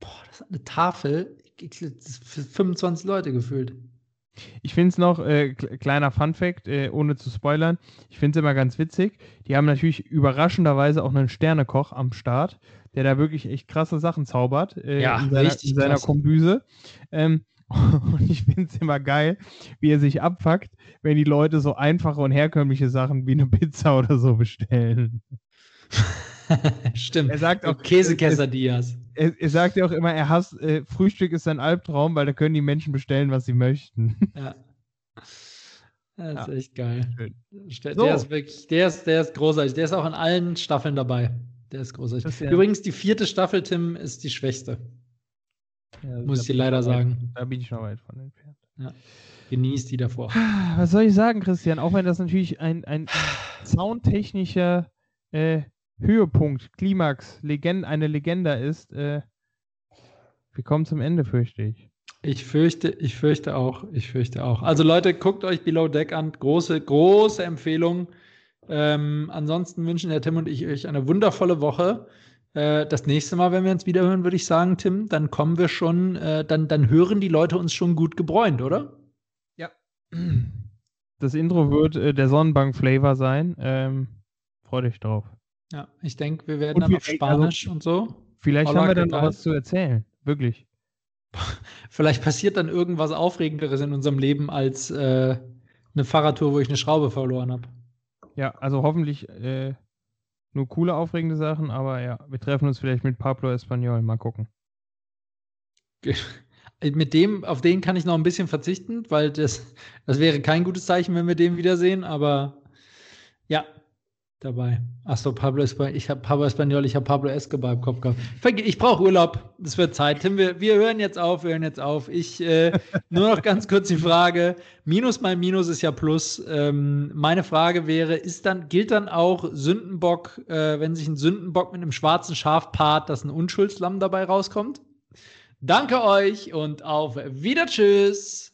Boah, das hat eine Tafel, das ist für 25 Leute gefühlt.
Ich finde es noch, äh, kle- kleiner Fun-Fact, äh, ohne zu spoilern, ich finde es immer ganz witzig. Die haben natürlich überraschenderweise auch einen Sternekoch am Start, der da wirklich echt krasse Sachen zaubert äh,
Ja,
in seiner,
richtig
in seiner. Kombüse. Ähm, und ich finde es immer geil, wie er sich abfuckt, wenn die Leute so einfache und herkömmliche Sachen wie eine Pizza oder so bestellen.
Stimmt.
Er sagt auch,
Käsequessadillas.
Er, er sagt ja auch immer, er hasst, äh, Frühstück ist sein Albtraum, weil da können die Menschen bestellen, was sie möchten.
Ja. Das ist
Ja.
echt geil. Der,
So.
ist wirklich, der ist, der ist großartig. Der ist auch in allen Staffeln dabei. Der ist großartig.
Ist ja-
Übrigens, die vierte Staffel, Tim, ist die schwächste.
Ja,
Muss ich dir leider
weit-
sagen.
Da bin ich noch weit von entfernt.
Genießt die davor.
Was soll ich sagen, Christian? Auch wenn das natürlich ein, ein soundtechnischer äh, Höhepunkt, Klimax, Legend, eine Legende ist, äh, wir kommen zum Ende, fürchte ich.
Ich fürchte, ich fürchte auch, ich fürchte auch. Also Leute, guckt euch Below Deck an. Große, große Empfehlung. Ähm, ansonsten wünschen der Tim und ich euch eine wundervolle Woche. Äh, das nächste Mal, wenn wir uns wiederhören, würde ich sagen, Tim, dann kommen wir schon, äh, dann, dann hören die Leute uns schon gut gebräunt, oder?
Das Intro wird äh, der Sonnenbank-Flavor sein. Ähm, freut euch drauf.
Ja, ich denke, wir werden dann auf Spanisch und so.
Vielleicht
Hola,
haben wir
¿qué
dann noch was zu erzählen. Wirklich.
Vielleicht passiert dann irgendwas Aufregenderes in unserem Leben als äh, eine Fahrradtour, wo ich eine Schraube verloren habe.
Ja, also hoffentlich äh, nur coole, aufregende Sachen, aber ja, wir treffen uns vielleicht mit Pablo Espanol. Mal gucken.
Mit dem, auf den kann ich noch ein bisschen verzichten, weil das, das wäre kein gutes Zeichen, wenn wir den wiedersehen, aber ja, dabei. Achso, Pablo Espanol, ich habe Pablo Espanol, ich habe Pablo Escobar im Kopf gehabt. Ich brauche Urlaub, es wird Zeit. Tim, wir, wir hören jetzt auf, wir hören jetzt auf. Ich, äh, nur noch ganz kurz die Frage, Minus mal Minus ist ja Plus. Ähm, meine Frage wäre, ist dann, gilt dann auch Sündenbock, äh, wenn sich ein Sündenbock mit einem schwarzen Schaf paart, dass ein Unschuldslamm dabei rauskommt? Danke euch und auf Wieder. Tschüss.